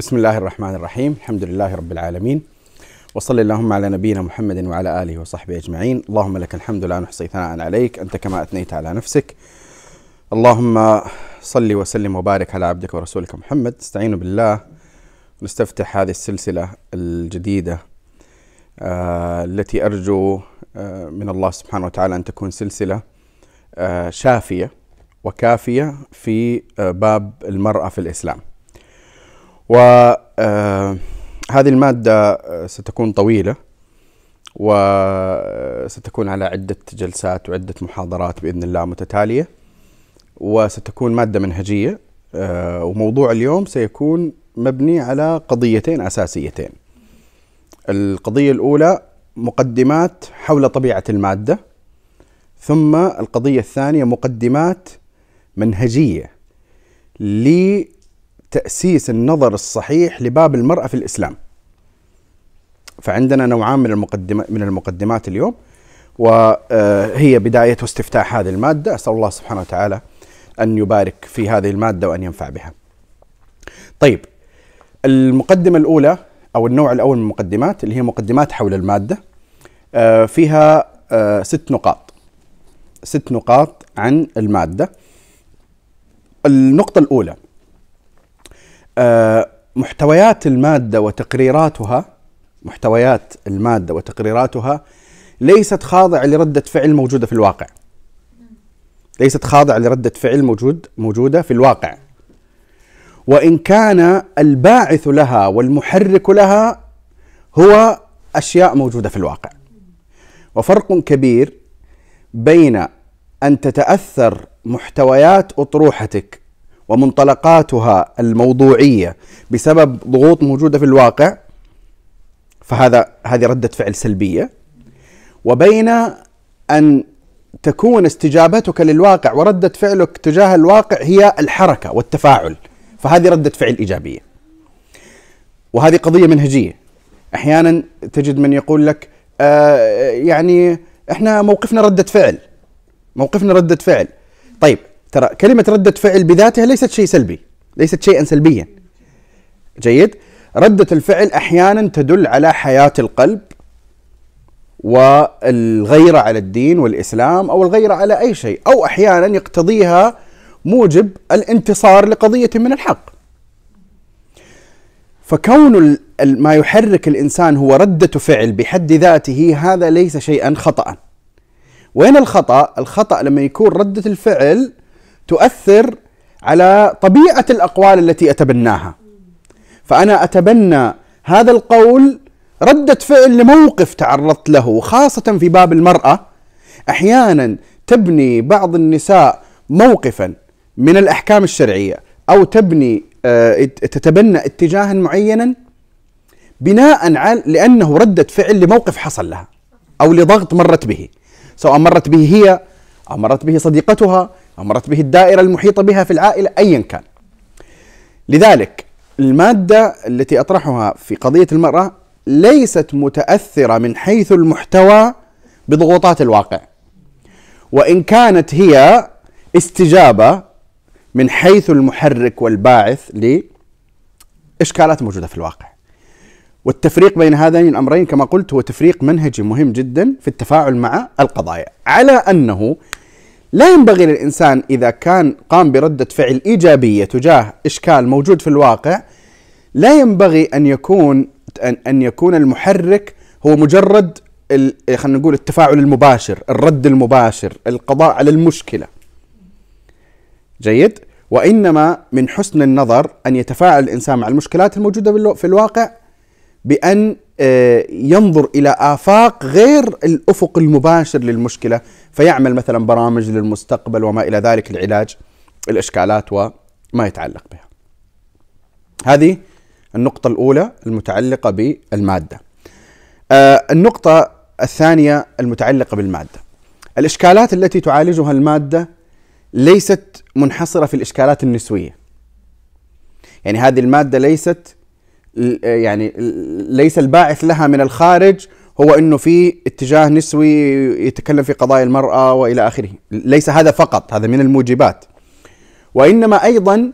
بسم الله الرحمن الرحيم. الحمد لله رب العالمين. وصل اللهم على نبينا محمد وعلى آله وصحبه أجمعين. اللهم لك الحمد لا نحصي ثناء عليك. أنت كما أثنيت على نفسك. اللهم صل وسلم وبارك على عبدك ورسولك محمد. استعينوا بالله. نستفتح هذه السلسلة الجديدة آه التي أرجو آه من الله سبحانه وتعالى أن تكون سلسلة آه شافية وكافية في باب المرأة في الإسلام. وهذه المادة ستكون طويلة وستكون على عدة جلسات وعدة محاضرات بإذن الله متتالية وستكون مادة منهجية وموضوع اليوم سيكون مبني على قضيتين أساسيتين. القضية الأولى مقدمات حول طبيعة المادة ثم القضية الثانية مقدمات منهجية تأسيس النظر الصحيح لباب المرأة في الإسلام. فعندنا نوعان من المقدمات من المقدمات اليوم وهي بداية واستفتاح هذه المادة. أسأل الله سبحانه وتعالى أن يبارك في هذه المادة وأن ينفع بها. طيب المقدمة الأولى أو النوع الأول من المقدمات اللي هي مقدمات حول المادة فيها ست نقاط. ست نقاط عن المادة. النقطة الأولى محتويات المادة وتقريراتها محتويات المادة وتقريراتها ليست خاضعة لردة فعل موجودة في الواقع. ليست خاضعة لردة فعل موجود موجودة في الواقع. وإن كان الباعث لها والمحرك لها هو أشياء موجودة في الواقع. وفرق كبير بين أن تتأثر محتويات أطروحتك ومنطلقاتها الموضوعية بسبب ضغوط موجودة في الواقع فهذا هذه ردة فعل سلبية. وبين أن تكون استجابتك للواقع وردة فعلك تجاه الواقع هي الحركة والتفاعل فهذه ردة فعل إيجابية. وهذه قضية منهجية. أحيانا تجد من يقول لك آه يعني إحنا موقفنا ردة فعل موقفنا ردة فعل. طيب ترى كلمة ردة فعل بذاتها ليست شيء سلبي ليست شيئا سلبيا. جيد. ردة الفعل أحيانا تدل على حياة القلب والغيرة على الدين والإسلام أو الغيرة على أي شيء أو أحيانا يقتضيها موجب الانتصار لقضية من الحق. فكون ما يحرك الإنسان هو ردة فعل بحد ذاته هذا ليس شيئا خطأ وين الخطأ؟ الخطأ لما يكون ردة الفعل تؤثر على طبيعة الأقوال التي أتبناها. فأنا أتبنى هذا القول ردة فعل لموقف تعرضت له وخاصه في باب المرأة. أحيانا تبني بعض النساء موقفا من الأحكام الشرعية أو تبني تتبنى اتجاها معينا بناء على لأنه ردة فعل لموقف حصل لها أو لضغط مرت به. سواء مرت به هي أو مرت به صديقتها أو مرت به الدائرة المحيطة بها في العائلة أيا كان. لذلك المادة التي أطرحها في قضية المرأة ليست متأثرة من حيث المحتوى بضغوطات الواقع. وإن كانت هي استجابة من حيث المحرك والباعث لإشكالات موجودة في الواقع. والتفريق بين هذين الأمرين كما قلت هو تفريق منهجي مهم جدا في التفاعل مع القضايا. على أنه لا ينبغي للإنسان إذا كان قام بردة فعل إيجابية تجاه إشكال موجود في الواقع لا ينبغي أن يكون أن, يكون المحرك هو مجرد خلينا نقول التفاعل المباشر، الرد المباشر، القضاء على المشكلة. جيد؟ وإنما من حسن النظر أن يتفاعل الإنسان مع المشكلات الموجودة في الواقع بأن ينظر إلى آفاق غير الأفق المباشر للمشكلة فيعمل مثلا برامج للمستقبل وما إلى ذلك لعلاج الإشكالات وما يتعلق بها. هذه النقطة الأولى المتعلقة بالمادة. النقطة الثانية المتعلقة بالمادة. الإشكالات التي تعالجها المادة ليست منحصرة في الإشكالات النسوية. يعني هذه المادة ليست يعني ليس الباعث لها من الخارج هو إنه في اتجاه نسوي يتكلم في قضايا المرأة وإلى آخره، ليس هذا فقط هذا من الموجبات. وإنما أيضا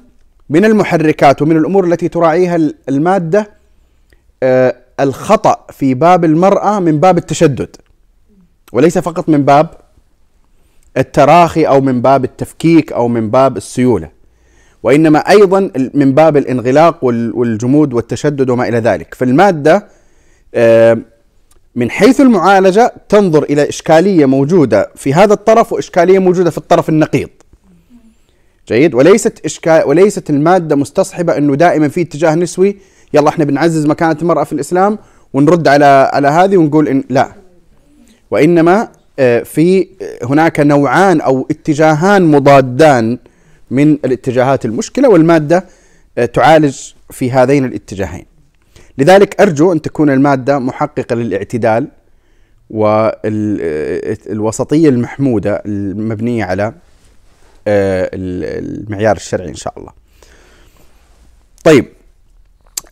من المحركات ومن الأمور التي تراعيها المادة آه، الخطأ في باب المرأة من باب التشدد. وليس فقط من باب التراخي أو من باب التفكيك أو من باب السيولة. وإنما أيضا من باب الانغلاق والجمود والتشدد وما إلى ذلك. فالمادة آه، من حيث المعالجة تنظر إلى إشكالية موجودة في هذا الطرف وإشكالية موجودة في الطرف النقيض. جيد؟ وليست اشكال وليست المادة مستصحبة إنه دائما في اتجاه نسوي يلا إحنا بنعزز مكانة المرأة في الإسلام ونرد على على هذه ونقول إن لا. وإنما آه، في هناك نوعان أو اتجاهان مضادان من الاتجاهات المشكلة والمادة آه، تعالج في هذين الاتجاهين. لذلك أرجو أن تكون المادة محققة للاعتدال والوسطية المحمودة المبنية على آه، المعيار الشرعي إن شاء الله. طيب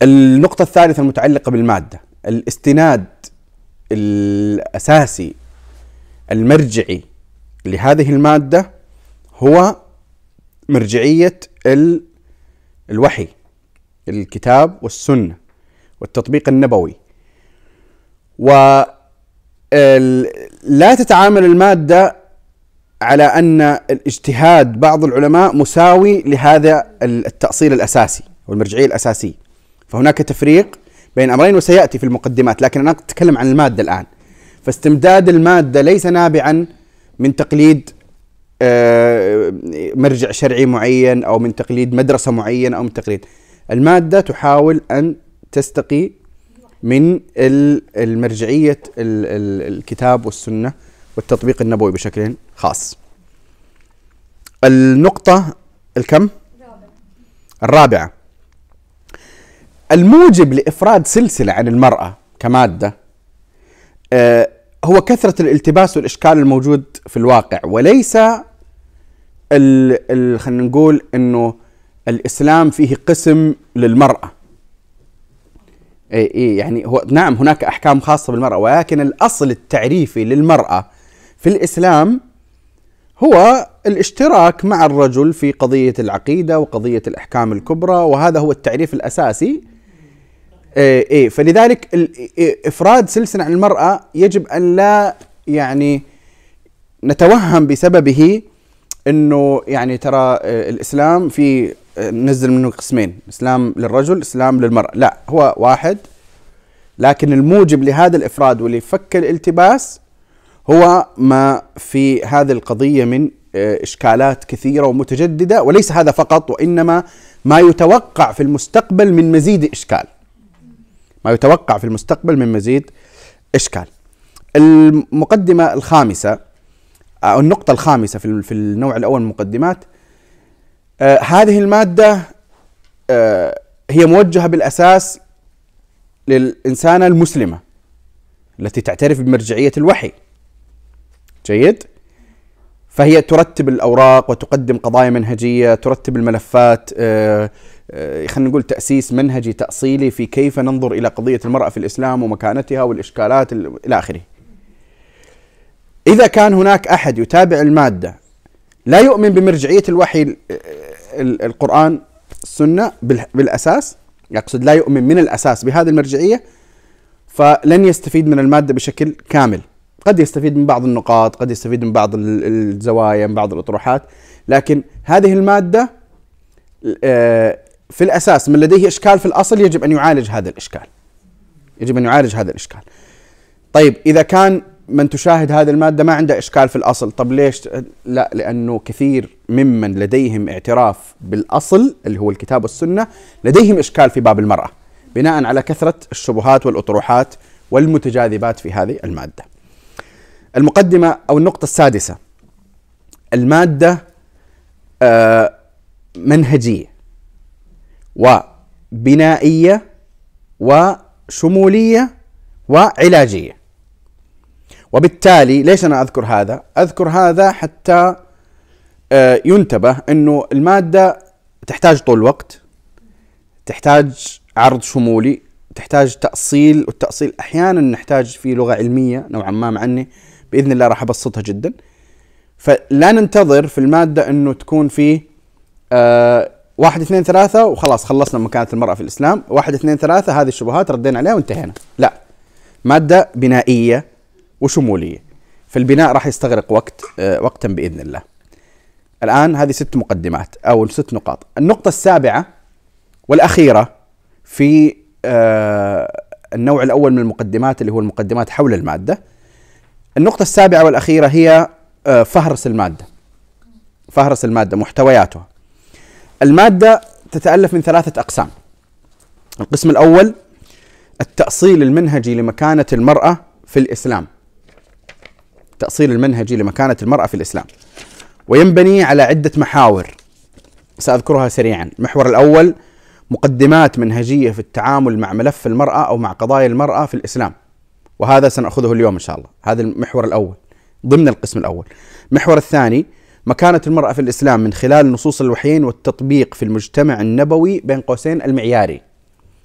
النقطة الثالثة المتعلقة بالمادة الاستناد الأساسي المرجعي لهذه المادة هو مرجعية الوحي الكتاب والسنة والتطبيق النبوي. و لا تتعامل المادة على أن الاجتهاد بعض العلماء مساوي لهذا التأصيل الأساسي والمرجعية الأساسية. فهناك تفريق بين أمرين وسيأتي في المقدمات لكن أنا أتكلم عن المادة الآن. فاستمداد المادة ليس نابعا من تقليد مرجع شرعي معين أو من تقليد مدرسة معينة أو من تقليد. المادة تحاول أن تستقي من المرجعية الكتاب والسنة والتطبيق النبوي بشكل خاص. النقطة الكم؟ الرابعة. الموجب لإفراد سلسلة عن المرأة كمادة آه، هو كثرة الالتباس والإشكال الموجود في الواقع وليس خلينا نقول أنه الإسلام فيه قسم للمرأة. إيه يعني هو نعم هناك أحكام خاصة بالمرأة ولكن الأصل التعريفي للمرأة في الإسلام هو الاشتراك مع الرجل في قضية العقيدة وقضية الأحكام الكبرى وهذا هو التعريف الأساسي. إيه فلذلك إفراد سلسلة عن المرأة يجب أن لا يعني نتوهم بسببه إنه يعني ترى آه، الإسلام في آه، نزل منه قسمين إسلام للرجل إسلام للمرأة. لا هو واحد لكن الموجب لهذا الإفراد واللي فك الالتباس هو ما في هذه القضية من آه، إشكالات كثيرة ومتجددة وليس هذا فقط وإنما ما يتوقع في المستقبل من مزيد إشكال. ما يتوقع في المستقبل من مزيد إشكال. المقدمة الخامسة أو النقطة الخامسة في في النوع الأول من المقدمات. آه هذه المادة آه هي موجهة بالأساس للإنسانة المسلمة التي تعترف بمرجعية الوحي. جيد؟ فهي ترتب الأوراق وتقدم قضايا منهجية ترتب الملفات آه آه، خلينا نقول تأسيس منهجي تأصيلي في كيف ننظر إلى قضية المرأة في الإسلام ومكانتها والإشكالات إلى آخره. إذا كان هناك أحد يتابع المادة لا يؤمن بمرجعية الوحي القرآن السنة بالأساس يقصد لا يؤمن من الأساس بهذه المرجعية فلن يستفيد من المادة بشكل كامل. قد يستفيد من بعض النقاط قد يستفيد من بعض الزوايا من بعض الأطروحات لكن هذه المادة آه، في الأساس من لديه إشكال في الأصل يجب أن يعالج هذا الإشكال. يجب أن يعالج هذا الإشكال. طيب إذا كان من تشاهد هذه المادة ما عنده إشكال في الأصل. طب ليش؟ لا لأنه كثير ممن لديهم اعتراف بالأصل اللي هو الكتاب والسنة لديهم إشكال في باب المرأة بناء على كثرة الشبهات والأطروحات والمتجاذبات في هذه المادة. المقدمة أو النقطة السادسة. المادة آه منهجية وبنائية وشمولية وعلاجية. وبالتالي ليش أنا أذكر هذا؟ أذكر هذا حتى آه، ينتبه إنه المادة تحتاج طول وقت تحتاج عرض شمولي تحتاج تأصيل والتأصيل أحيانا نحتاج فيه لغة علمية نوعا ما مع أني بإذن الله راح أبسطها جدا. فلا ننتظر في المادة أنه تكون فيه آه واحد اثنين ثلاثة وخلاص خلصنا مكانة المرأة في الإسلام واحد اثنين ثلاثة هذه الشبهات ردينا عليها وانتهينا. لا مادة بنائية. وشمولية. فالبناء راح يستغرق وقت آه وقتا بإذن الله. الآن هذه ست مقدمات أو ست نقاط. النقطة السابعة والأخيرة في آه النوع الأول من المقدمات اللي هو المقدمات حول المادة. النقطة السابعة والأخيرة هي آه فهرس المادة. فهرس المادة محتوياتها. المادة تتألف من ثلاثة أقسام. القسم الأول التأصيل المنهجي لمكانة المرأة في الإسلام. التأصيل المنهجي لمكانة المرأة في الإسلام. وينبني على عدة محاور سأذكرها سريعا. المحور الأول مقدمات منهجية في التعامل مع ملف المرأة أو مع قضايا المرأة في الإسلام. وهذا سنأخذه اليوم إن شاء الله. هذا المحور الأول ضمن القسم الأول. المحور الثاني مكانة المرأة في الإسلام من خلال نصوص الوحيين والتطبيق في المجتمع النبوي بين قوسين المعياري.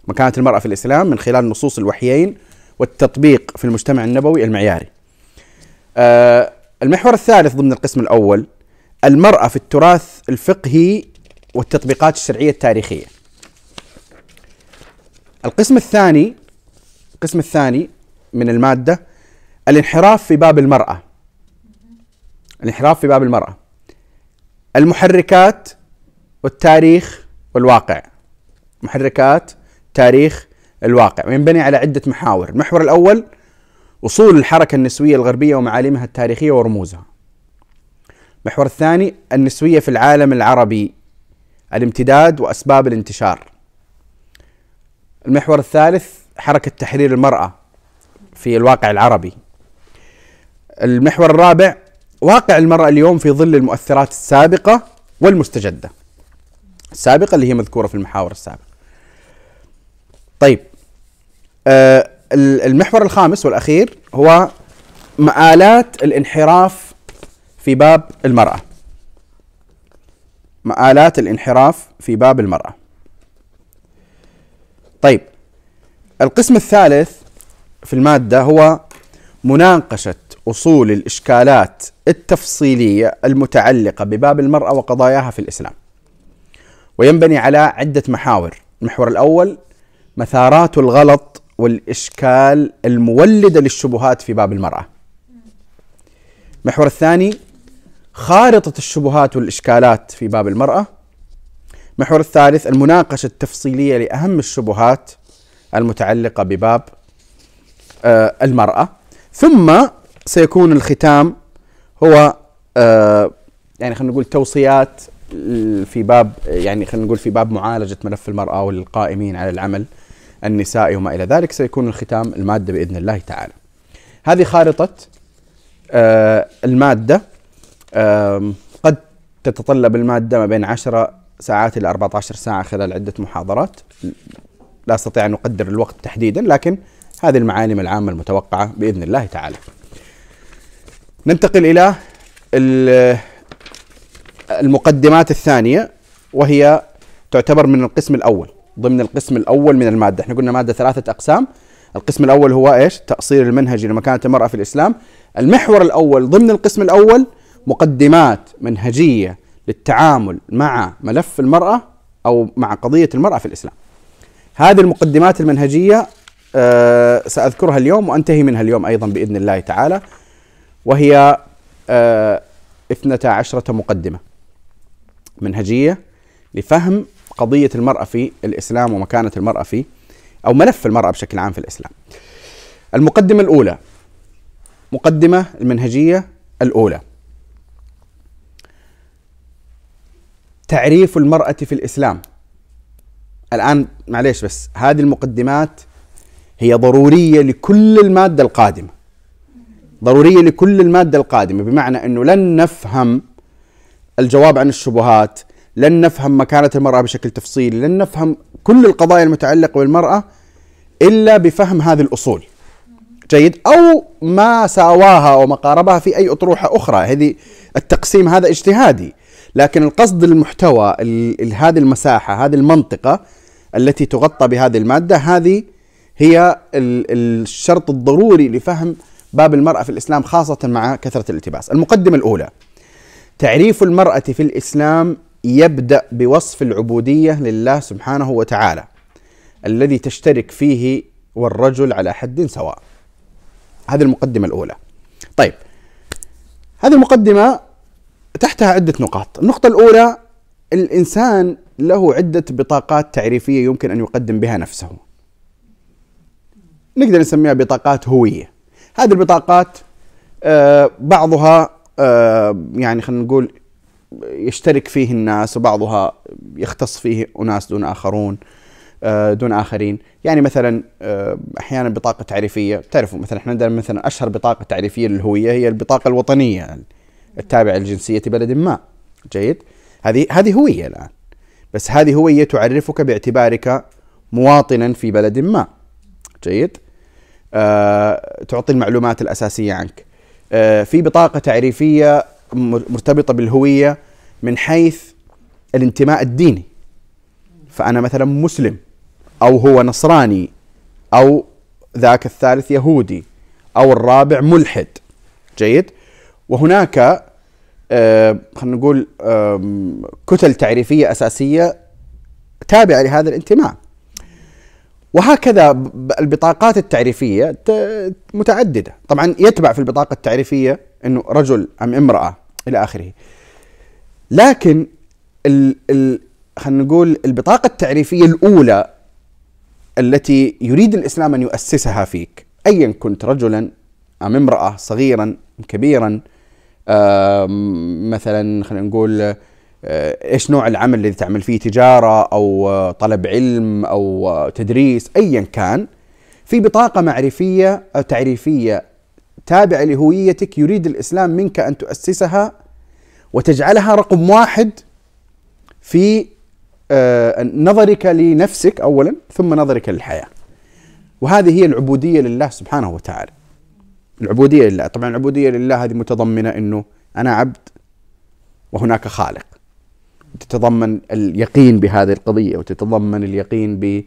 مكانة المرأة في الإسلام من خلال نصوص الوحيين والتطبيق في المجتمع النبوي المعياري. المحور الثالث ضمن القسم الأول المرأة في التراث الفقهي والتطبيقات الشرعية التاريخية. القسم الثاني القسم الثاني من المادة الانحراف في باب المرأة. الانحراف في باب المرأة. المحركات والتاريخ والواقع. محركات تاريخ الواقع. وينبني على عدة محاور. المحور الأول أصول الحركة النسوية الغربية ومعالمها التاريخية ورموزها. المحور الثاني النسوية في العالم العربي الامتداد وأسباب الانتشار. المحور الثالث حركة تحرير المرأة في الواقع العربي. المحور الرابع واقع المرأة اليوم في ظل المؤثرات السابقة والمستجدة. السابقة اللي هي مذكورة في المحاور السابقة. طيب آه المحور الخامس والأخير هو مآلات الانحراف في باب المرأة. مآلات الانحراف في باب المرأة. طيب القسم الثالث في المادة هو مناقشة أصول الإشكالات التفصيلية المتعلقة بباب المرأة وقضاياها في الإسلام. وينبني على عدة محاور. المحور الأول مثارات الغلط والإشكال المولدة للشبهات في باب المرأة. المحور الثاني خارطة الشبهات والإشكالات في باب المرأة. المحور الثالث المناقشة التفصيلية لأهم الشبهات المتعلقة بباب آه المرأة. ثم سيكون الختام هو آه يعني خلينا نقول توصيات في باب يعني خلينا نقول في باب معالجة ملف المرأة والقائمين على العمل. النسائي وما إلى ذلك سيكون الختام المادة بإذن الله تعالى. هذه خارطة آه المادة قد تتطلب المادة ما بين 10 ساعات إلى 14 ساعة خلال عدة محاضرات. لا أستطيع أن أقدر الوقت تحديدا لكن هذه المعالم العامة المتوقعة بإذن الله تعالى. ننتقل إلى المقدمات الثانية وهي تعتبر من القسم الأول. ضمن القسم الأول من المادة. إحنا قلنا مادة ثلاثة أقسام. القسم الأول هو إيش؟ تأصيل المنهجي لمكانة المرأة في الإسلام. المحور الأول ضمن القسم الأول مقدمات منهجية للتعامل مع ملف المرأة أو مع قضية المرأة في الإسلام. هذه المقدمات المنهجية أه سأذكرها اليوم وأنتهي منها اليوم أيضا بإذن الله تعالى. وهي أه عشرة مقدمة منهجية لفهم قضية المرأة في الإسلام ومكانة المرأة في أو ملف المرأة بشكل عام في الإسلام. المقدمة الأولى مقدمة المنهجية الأولى. تعريف المرأة في الإسلام. الآن معليش بس هذه المقدمات هي ضرورية لكل المادة القادمة. ضرورية لكل المادة القادمة بمعنى أنه لن نفهم الجواب عن الشبهات لن نفهم مكانة المرأة بشكل تفصيلي لن نفهم كل القضايا المتعلقة بالمرأة إلا بفهم هذه الأصول. جيد؟ أو ما ساواها وما قاربها في أي أطروحة أخرى. هذه التقسيم هذا اجتهادي. لكن القصد المحتوى هذه المساحة هذه المنطقة التي تغطى بهذه المادة هذه هي الشرط الضروري لفهم باب المرأة في الإسلام خاصة مع كثرة الالتباس. المقدمة الأولى تعريف المرأة في الإسلام يبدأ بوصف العبودية لله سبحانه وتعالى الذي تشترك فيه والرجل على حد سواء. هذه المقدمة الأولى. طيب هذه المقدمة تحتها عدة نقاط. النقطة الأولى الإنسان له عدة بطاقات تعريفية يمكن أن يقدم بها نفسه. نقدر نسميها بطاقات هوية. هذه البطاقات آه بعضها آه يعني خلينا نقول يشترك فيه الناس وبعضها يختص فيه أناس دون آخرون آه دون آخرين. يعني مثلا آه أحيانا بطاقة تعريفية. تعرفوا مثلا إحنا عندنا مثلا أشهر بطاقة تعريفية للهوية هي البطاقة الوطنية التابعة لجنسية بلد ما. جيد؟ هذه هذه هوية الآن. بس هذه هوية تعرفك باعتبارك مواطنا في بلد ما. جيد؟ آه تعطي المعلومات الأساسية عنك. آه في بطاقة تعريفية مرتبطة بالهوية من حيث الانتماء الديني. فأنا مثلا مسلم أو هو نصراني أو ذاك الثالث يهودي أو الرابع ملحد. جيد؟ وهناك آه خلينا نقول آه كتل تعريفية أساسية تابعة لهذا الانتماء. وهكذا البطاقات التعريفية متعددة. طبعا يتبع في البطاقة التعريفية أنه رجل أم امرأة إلى آخره. لكن ال ال خلينا نقول البطاقة التعريفية الأولى التي يريد الإسلام أن يؤسسها فيك أيا كنت رجلا أم امرأة صغيرا كبيرا مثلا خلينا نقول إيش نوع العمل الذي تعمل فيه تجارة أو آه، طلب علم أو آه، تدريس ايا كان في بطاقة معرفية أو تعريفية تابعة لهويتك يريد الإسلام منك أن تؤسسها وتجعلها رقم واحد في نظرك لنفسك اولا ثم نظرك للحياة. وهذه هي العبودية لله سبحانه وتعالى. العبودية لله، طبعا العبودية لله هذه متضمنة إنه أنا عبد وهناك خالق. تتضمن اليقين بهذه القضية وتتضمن اليقين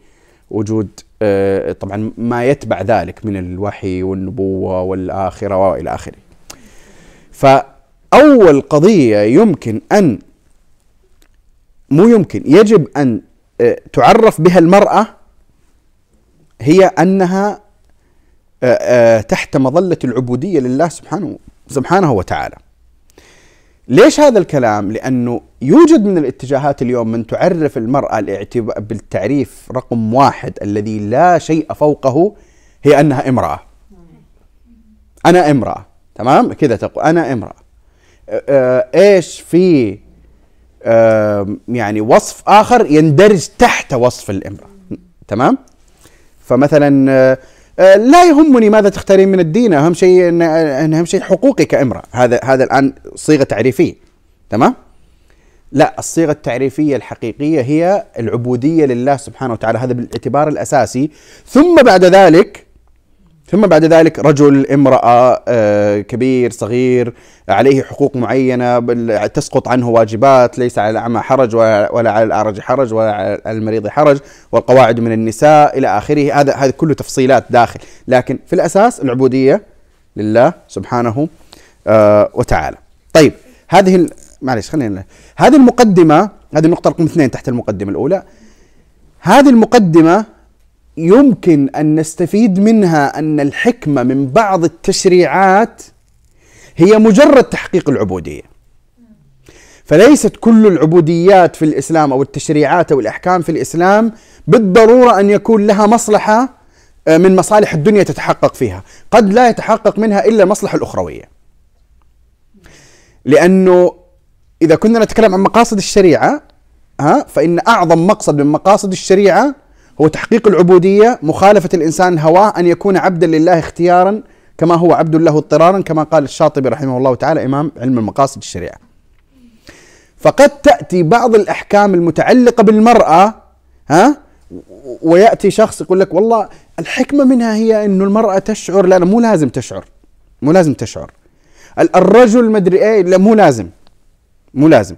بوجود آه، طبعا ما يتبع ذلك من الوحي والنبوة والآخرة وإلى آخره. فأول قضية يمكن أن مو يمكن يجب أن آه، تعرف بها المرأة هي أنها آه، تحت مظلة العبودية لله سبحانه سبحانه وتعالى. ليش هذا الكلام؟ لأنه يوجد من الاتجاهات اليوم من تعرف المرأة بالتعريف رقم واحد الذي لا شيء فوقه هي أنها امرأة. أنا امرأة. تمام؟ كذا تقول أنا امرأة. إيش في يعني وصف آخر يندرج تحت وصف الامرأة. تمام؟ فمثلا لا يهمني ماذا تختارين من الدين. أهم شيء إن أهم شيء حقوقي كامرأة. هذا هذا الآن صيغة تعريفية. تمام؟ لا الصيغة التعريفية الحقيقية هي العبودية لله سبحانه وتعالى هذا بالاعتبار الأساسي. ثم بعد ذلك ثم بعد ذلك رجل امرأة آه، كبير صغير عليه حقوق معينة تسقط عنه واجبات ليس على الأعمى حرج ولا على الأعرج حرج ولا على المريض حرج والقواعد من النساء إلى آخره. هذا هذا كله تفصيلات داخل. لكن في الأساس العبودية لله سبحانه آه، وتعالى. طيب هذه معلش خلينا هذه المقدمة هذه النقطة رقم اثنين تحت المقدمة الأولى هذه المقدمة يمكن أن نستفيد منها أن الحكمة من بعض التشريعات هي مجرد تحقيق العبودية. فليست كل العبوديات في الإسلام أو التشريعات أو الأحكام في الإسلام بالضرورة أن يكون لها مصلحة آه، من مصالح الدنيا تتحقق فيها، قد لا يتحقق منها إلا المصلحه الأخروية. لأنه إذا كنا نتكلم عن مقاصد الشريعة ها فإن أعظم مقصد من مقاصد الشريعة هو تحقيق العبودية مخالفة الإنسان هواه أن يكون عبدا لله اختيارا كما هو عبد له اضطرارا كما قال الشاطبي رحمه الله تعالى إمام علم المقاصد الشريعة. فقد تأتي بعض الأحكام المتعلقة بالمرأة ها ويأتي شخص يقول لك والله الحكمة منها هي أنه المرأة تشعر لا مو لازم تشعر مو لازم تشعر. الرجل مدري إيه لا مو لازم. مو لازم.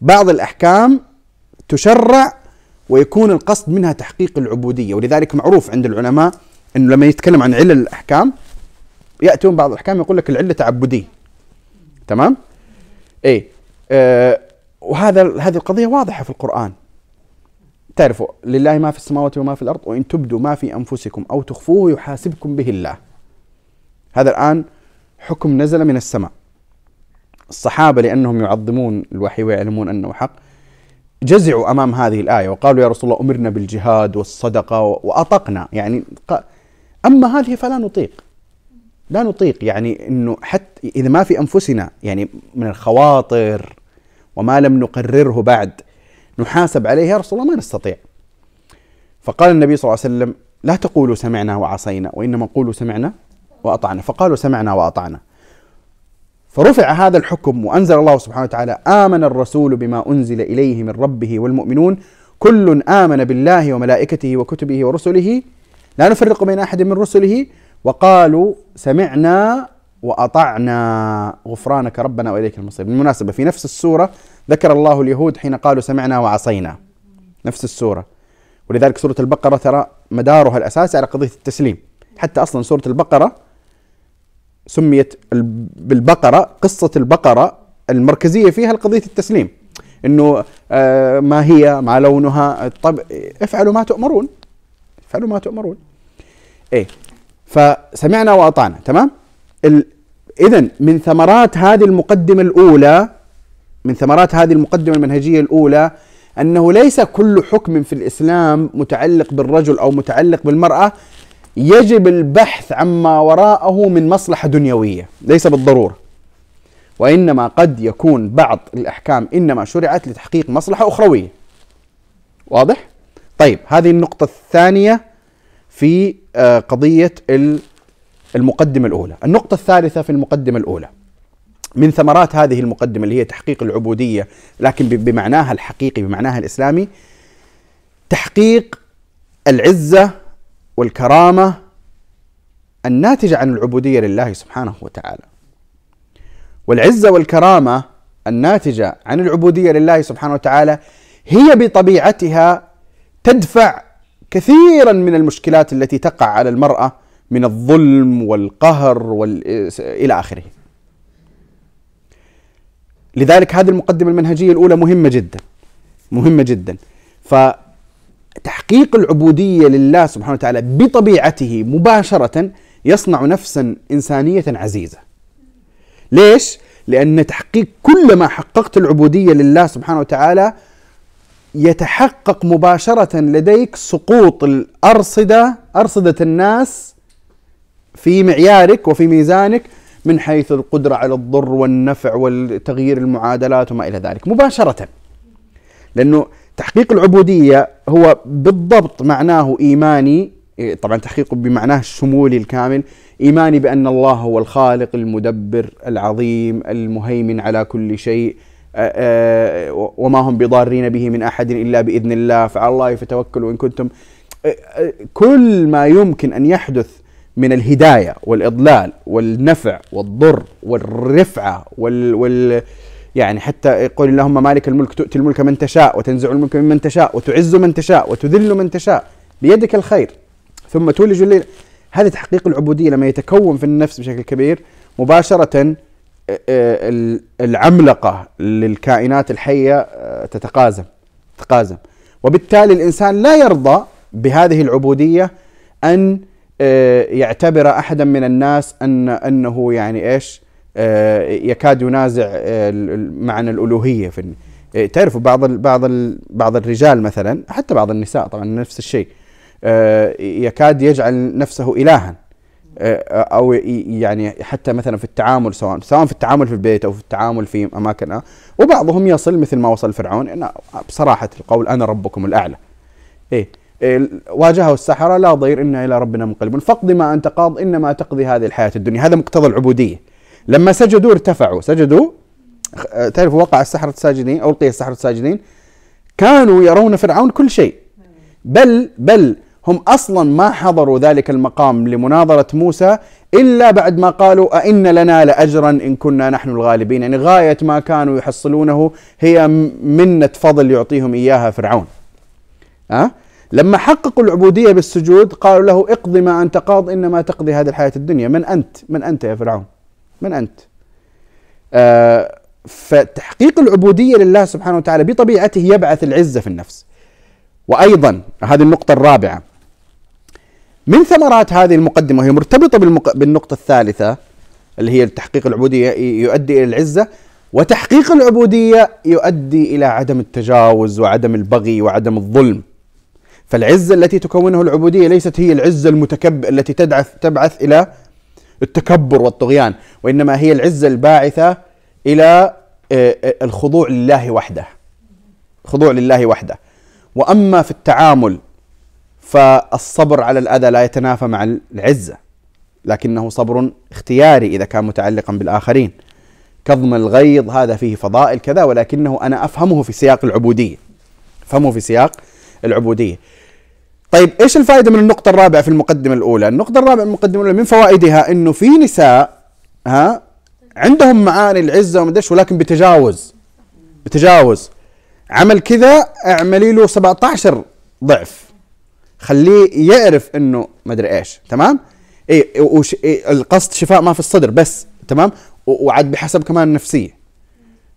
بعض الأحكام تشرع ويكون القصد منها تحقيق العبودية ولذلك معروف عند العلماء أنه لما يتكلم عن علل الأحكام يأتون بعض الأحكام يقول لك العلة تعبدية. تمام؟ إيه. آه وهذا هذه القضية واضحة في القرآن. تعرفوا لله ما في السماوات وما في الأرض وإن تبدوا ما في أنفسكم أو تخفوه يحاسبكم به الله. هذا الآن حكم نزل من السماء. الصحابة لأنهم يعظمون الوحي ويعلمون أنه حق جزعوا أمام هذه الآية وقالوا يا رسول الله أمرنا بالجهاد والصدقة وأطقنا. يعني أما هذه فلا نطيق. لا نطيق. يعني أنه حتى إذا ما في أنفسنا يعني من الخواطر وما لم نقرره بعد نحاسب عليه يا رسول الله ما نستطيع. فقال النبي صلى الله عليه وسلم لا تقولوا سمعنا وعصينا وإنما قولوا سمعنا وأطعنا. فقالوا سمعنا وأطعنا. فرفع هذا الحكم وأنزل الله سبحانه وتعالى آمن الرسول بما أنزل إليه من ربه والمؤمنون. كل آمن بالله وملائكته وكتبه ورسله. لا نفرق بين أحد من رسله. وقالوا سمعنا وأطعنا. غفرانك ربنا وإليك المصير. بالمناسبة في نفس السورة ذكر الله اليهود حين قالوا سمعنا وعصينا. نفس السورة. ولذلك سورة البقرة ترى مدارها الأساسي على قضية التسليم. حتى أصلا سورة البقرة سميت بالبقرة قصة البقرة المركزية فيها القضية التسليم. إنه آه ما هي ما لونها طب افعلوا ما تؤمرون. افعلوا ما تؤمرون. إيه. فسمعنا وأطعنا تمام؟ اذا من ثمرات هذه المقدمة الأولى من ثمرات هذه المقدمة المنهجية الأولى أنه ليس كل حكم في الإسلام متعلق بالرجل أو متعلق بالمرأة يجب البحث عما وراءه من مصلحة دنيوية ليس بالضرورة. وإنما قد يكون بعض الأحكام إنما شرعت لتحقيق مصلحة أخروية. واضح؟ طيب هذه النقطة الثانية في آه، قضية المقدمة الأولى. النقطة الثالثة في المقدمة الأولى. من ثمرات هذه المقدمة اللي هي تحقيق العبودية لكن بمعناها الحقيقي بمعناها الإسلامي تحقيق العزة والكرامة الناتجة عن العبودية لله سبحانه وتعالى. والعزة والكرامة الناتجة عن العبودية لله سبحانه وتعالى هي بطبيعتها تدفع كثيرا من المشكلات التي تقع على المرأة من الظلم والقهر وال... إلى آخره. لذلك هذه المقدمة المنهجية الأولى مهمة جدا مهمة جدا. ف تحقيق العبودية لله سبحانه وتعالى بطبيعته مباشرة يصنع نفسا إنسانية عزيزة. ليش؟ لأن تحقيق كل ما حققت العبودية لله سبحانه وتعالى يتحقق مباشرة لديك سقوط الأرصدة أرصدة الناس في معيارك وفي ميزانك من حيث القدرة على الضر والنفع والتغيير المعادلات وما إلى ذلك. مباشرة. لأنه تحقيق العبودية هو بالضبط معناه إيماني طبعا تحقيقه بمعناه الشمولي الكامل إيماني بأن الله هو الخالق المدبر العظيم المهيمن على كل شيء وما هم بضارين به من أحد إلا بإذن الله فعلى الله فتوكلوا إن كنتم كل ما يمكن أن يحدث من الهداية والإضلال والنفع والضر والرفعة وال, وال يعني حتى يقول اللهم مالك الملك تؤتي الملك من تشاء وتنزع الملك ممن تشاء وتعز من تشاء وتذل من تشاء بيدك الخير. ثم تولج الليل. هذا تحقيق العبودية لما يتكون في النفس بشكل كبير مباشرة آه، آه، العملقة للكائنات الحية آه، تتقازم تتقازم. وبالتالي الإنسان لا يرضى بهذه العبودية أن يعتبر أحدا من الناس أن أنه يعني إيش؟ يكاد ينازع آه، معنى الألوهية في آه، تعرفوا بعض بعض بعض الرجال مثلا حتى بعض النساء طبعا نفس الشيء يكاد يجعل نفسه الها أو يعني حتى مثلا في التعامل سواء سواء في التعامل في البيت أو في التعامل في أماكن وبعضهم يصل مثل ما وصل فرعون إن بصراحة القول أنا ربكم الأعلى. إيه واجهه السحرة لا ضير إنا إلى ربنا منقلبون. فاقض ما أنت قاض إنما تقضي هذه الحياة الدنيا. هذا مقتضى العبودية. لما سجدوا ارتفعوا. سجدوا تعرفوا وقع السحرة الساجدين أو ألقي السحرة الساجدين؟ كانوا يرون فرعون كل شيء. بل بل هم أصلا ما حضروا ذلك المقام لمناظرة موسى إلا بعد ما قالوا أئن لنا لأجرا إن كنا نحن الغالبين. يعني غاية ما كانوا يحصلونه هي منة فضل يعطيهم إياها فرعون. أه؟ لما حققوا العبودية بالسجود قالوا له اقضي ما أنت قاض إنما تقضي هذه الحياة الدنيا. من أنت؟ من أنت يا فرعون؟ من أنت؟ آه فتحقيق العبودية لله سبحانه وتعالى بطبيعته يبعث العزة في النفس. وأيضا هذه النقطة الرابعة. من ثمرات هذه المقدمة وهي مرتبطة بالمق... بالنقطة الثالثة اللي هي تحقيق العبودية يؤدي إلى العزة. وتحقيق العبودية يؤدي إلى عدم التجاوز وعدم البغي وعدم الظلم. فالعزة التي تكونه العبودية ليست هي العزة المتكبر التي تدعث تبعث إلى التكبر والطغيان وإنما هي العزة الباعثة إلى آه، آه، الخضوع لله وحده. خضوع لله وحده. وأما في التعامل فالصبر على الأذى لا يتنافى مع العزة لكنه صبر اختياري إذا كان متعلقا بالآخرين. كظم الغيظ هذا فيه فضائل كذا ولكنه أنا أفهمه في سياق العبودية. أفهمه في سياق العبودية. طيب إيش الفائدة من النقطة الرابعة في المقدمة الأولى؟ النقطة الرابعة من المقدمة الأولى من فوائدها إنه في نساء ها عندهم معاني العزة وما ولكن بتجاوز بتجاوز. عمل كذا اعملي له 17 ضعف. خليه يعرف إنه ما أدري إيش تمام؟ إيه, وش إيه القصد شفاء ما في الصدر بس تمام؟ وعاد بحسب كمان النفسيه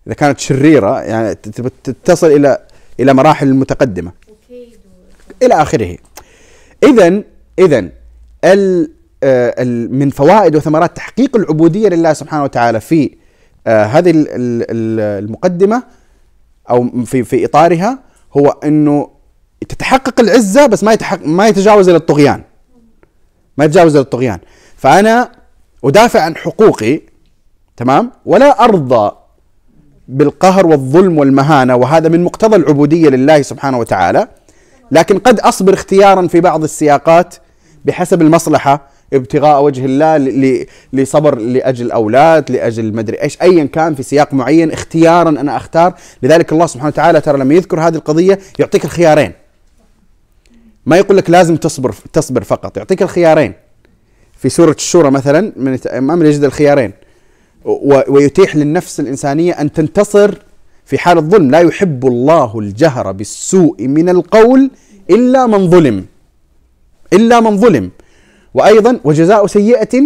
إذا كانت شريرة يعني تتصل إلى إلى مراحل متقدمة. إلى آخره. اذا اذا آه، من فوائد وثمرات تحقيق العبودية لله سبحانه وتعالى في آه، هذه المقدمة أو في في إطارها هو إنه تتحقق العزة بس ما ما يتجاوز إلى الطغيان. ما يتجاوز إلى الطغيان. فأنا أدافع عن حقوقي تمام؟ ولا أرضى بالقهر والظلم والمهانة وهذا من مقتضى العبودية لله سبحانه وتعالى. لكن قد أصبر اختيارا في بعض السياقات بحسب المصلحة ابتغاء وجه الله لصبر لأجل أولاد لأجل مدري إيش ايا كان في سياق معين اختيارا أنا أختار. لذلك الله سبحانه وتعالى ترى لما يذكر هذه القضية يعطيك الخيارين. ما يقول لك لازم تصبر تصبر فقط يعطيك الخيارين. في سورة الشورى مثلا من امام يجد الخيارين. ويتيح للنفس الإنسانية أن تنتصر في حال الظلم لا يحب الله الجهر بالسوء من القول إلا من ظلم إلا من ظلم. وأيضا وجزاء سيئة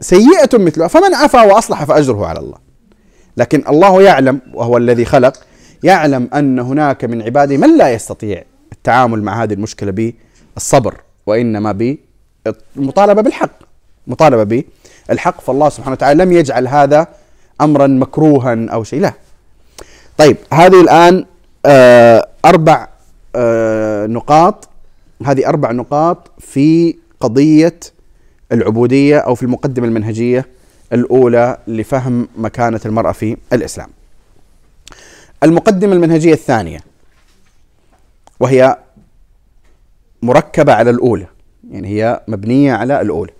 سيئة مثلها فمن عفا وأصلح فأجره على الله. لكن الله يعلم وهو الذي خلق يعلم أن هناك من عباده من لا يستطيع التعامل مع هذه المشكلة بالصبر وإنما بالمطالبة بالحق. مطالبة بالحق فالله سبحانه وتعالى لم يجعل هذا امرا مكروها أو شيء لا. طيب هذه الآن آه أربع آه نقاط هذه أربع نقاط في قضية العبودية أو في المقدمة المنهجية الأولى لفهم مكانة المرأة في الإسلام. المقدمة المنهجية الثانية وهي مركبة على الأولى يعني هي مبنية على الأولى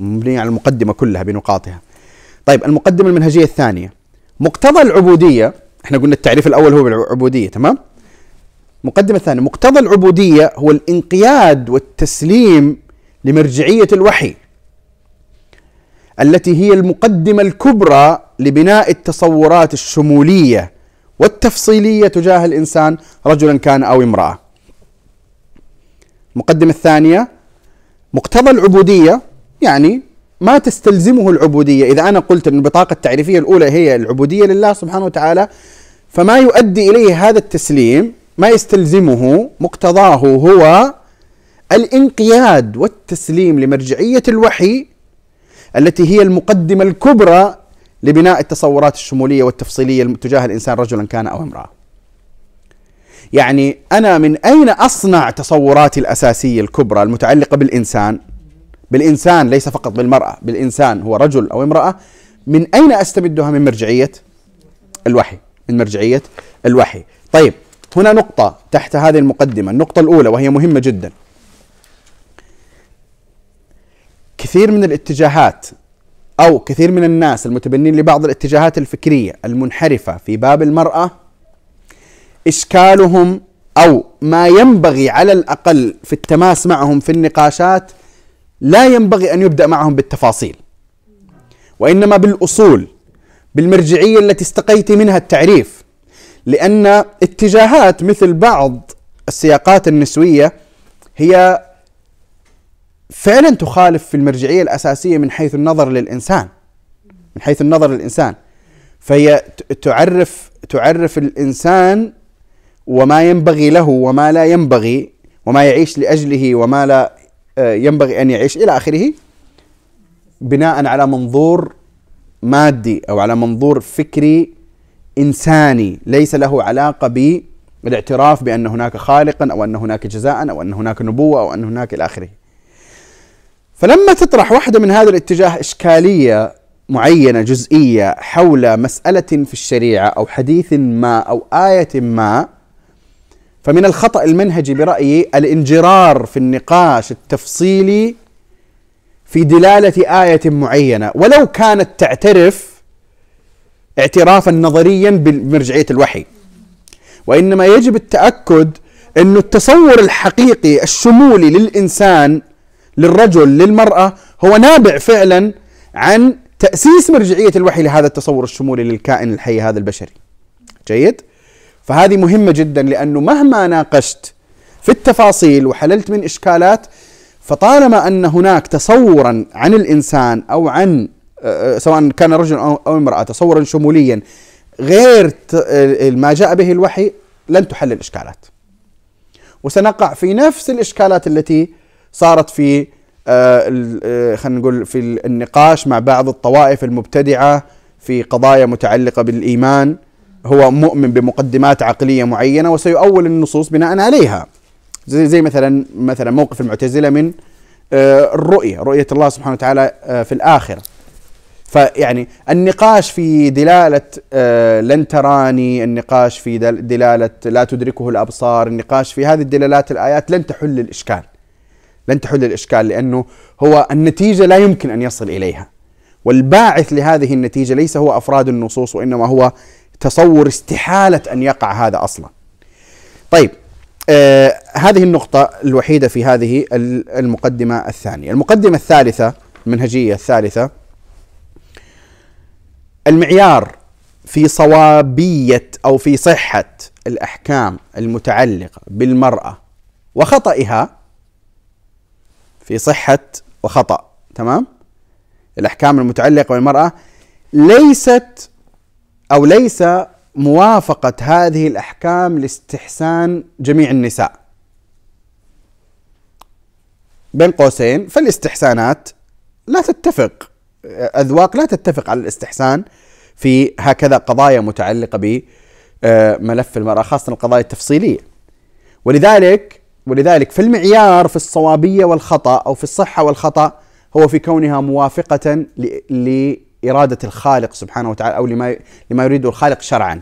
مبنية على المقدمة كلها بنقاطها. طيب المقدمة المنهجية الثانية مقتضى العبودية إحنا قلنا التعريف الأول هو بالعبودية تمام؟ مقدمة ثانية مقتضى العبودية هو الانقياد والتسليم لمرجعية الوحي التي هي المقدمة الكبرى لبناء التصورات الشمولية والتفصيلية تجاه الإنسان رجلا كان أو امرأة المقدمة الثانية مقتضى العبودية يعني ما تستلزمه العبودية إذا أنا قلت أن البطاقة التعريفية الأولى هي العبودية لله سبحانه وتعالى فما يؤدي إليه هذا التسليم ما يستلزمه مقتضاه هو الانقياد والتسليم لمرجعية الوحي التي هي المقدمة الكبرى لبناء التصورات الشمولية والتفصيلية تجاه الإنسان رجلا كان أو امرأة. يعني أنا من أين أصنع تصوراتي الأساسية الكبرى المتعلقة بالإنسان؟ بالإنسان ليس فقط بالمرأة، بالإنسان هو رجل أو امرأة، من أين أستمدها من مرجعية الوحي؟ من مرجعية الوحي. طيب هنا نقطة تحت هذه المقدمة النقطة الأولى وهي مهمة جدا كثير من الاتجاهات أو كثير من الناس المتبنين لبعض الاتجاهات الفكرية المنحرفة في باب المرأة إشكالهم أو ما ينبغي على الأقل في التماس معهم في النقاشات لا ينبغي أن يبدأ معهم بالتفاصيل وإنما بالأصول بالمرجعية التي استقيت منها التعريف لأن اتجاهات مثل بعض السياقات النسوية هي فعلا تخالف في المرجعية الأساسية من حيث النظر للإنسان من حيث النظر للإنسان. فهي تعرف تعرف الإنسان وما ينبغي له وما لا ينبغي وما يعيش لأجله وما لا آه، ينبغي أن يعيش إلى آخره بناء على منظور مادي أو على منظور فكري إنساني ليس له علاقة بالاعتراف بأن هناك خالقا أو أن هناك جزاء أو أن هناك نبوة أو أن هناك إلى آخره. فلما تطرح واحدة من هذا الاتجاه إشكالية معينة جزئية حول مسألة في الشريعة أو حديث ما أو آية ما فمن الخطأ المنهجي برأيي الانجرار في النقاش التفصيلي في دلالة آية معينة ولو كانت تعترف اعترافا نظريا بمرجعية الوحي وإنما يجب التأكد انه التصور الحقيقي الشمولي للإنسان للرجل للمرأة هو نابع فعلا عن تأسيس مرجعية الوحي لهذا التصور الشمولي للكائن الحي هذا البشري. جيد؟ فهذه مهمة جدا لأنه مهما ناقشت في التفاصيل وحللت من إشكالات فطالما أن هناك تصورا عن الإنسان أو عن آه، سواء كان رجل أو امرأة تصورا شموليا غير آه، ما جاء به الوحي لن تحل الإشكالات. وسنقع في نفس الإشكالات التي صارت في آه، خلينا نقول في النقاش مع بعض الطوائف المبتدعة في قضايا متعلقة بالإيمان هو مؤمن بمقدمات عقلية معينة وسيؤول النصوص بناء عليها. زي زي مثلا مثلا موقف المعتزلة من الرؤية، رؤية الله سبحانه وتعالى في الآخرة. فيعني النقاش في دلالة آه، لن تراني النقاش في دلالة لا تدركه الأبصار النقاش في هذه الدلالات الآيات لن تحل الإشكال. لن تحل الإشكال لأنه هو النتيجة لا يمكن أن يصل إليها. والباعث لهذه النتيجة ليس هو أفراد النصوص وإنما هو تصور استحالة أن يقع هذا أصلا. طيب آه هذه النقطة الوحيدة في هذه المقدمة الثانية. المقدمة الثالثة المنهجية الثالثة المعيار في صوابية أو في صحة الأحكام المتعلقة بالمرأة وخطئها في صحة وخطأ تمام؟ الأحكام المتعلقة بالمرأة ليست أو ليس موافقة هذه الأحكام لاستحسان جميع النساء. بين قوسين فالاستحسانات لا تتفق أذواق لا تتفق على الاستحسان في هكذا قضايا متعلقة بملف المرأة خاصة القضايا التفصيلية. ولذلك ولذلك في المعيار في الصوابية والخطأ أو في الصحة والخطأ هو في كونها موافقة لاراده الخالق سبحانه وتعالى أو لما لما يريده الخالق شرعا.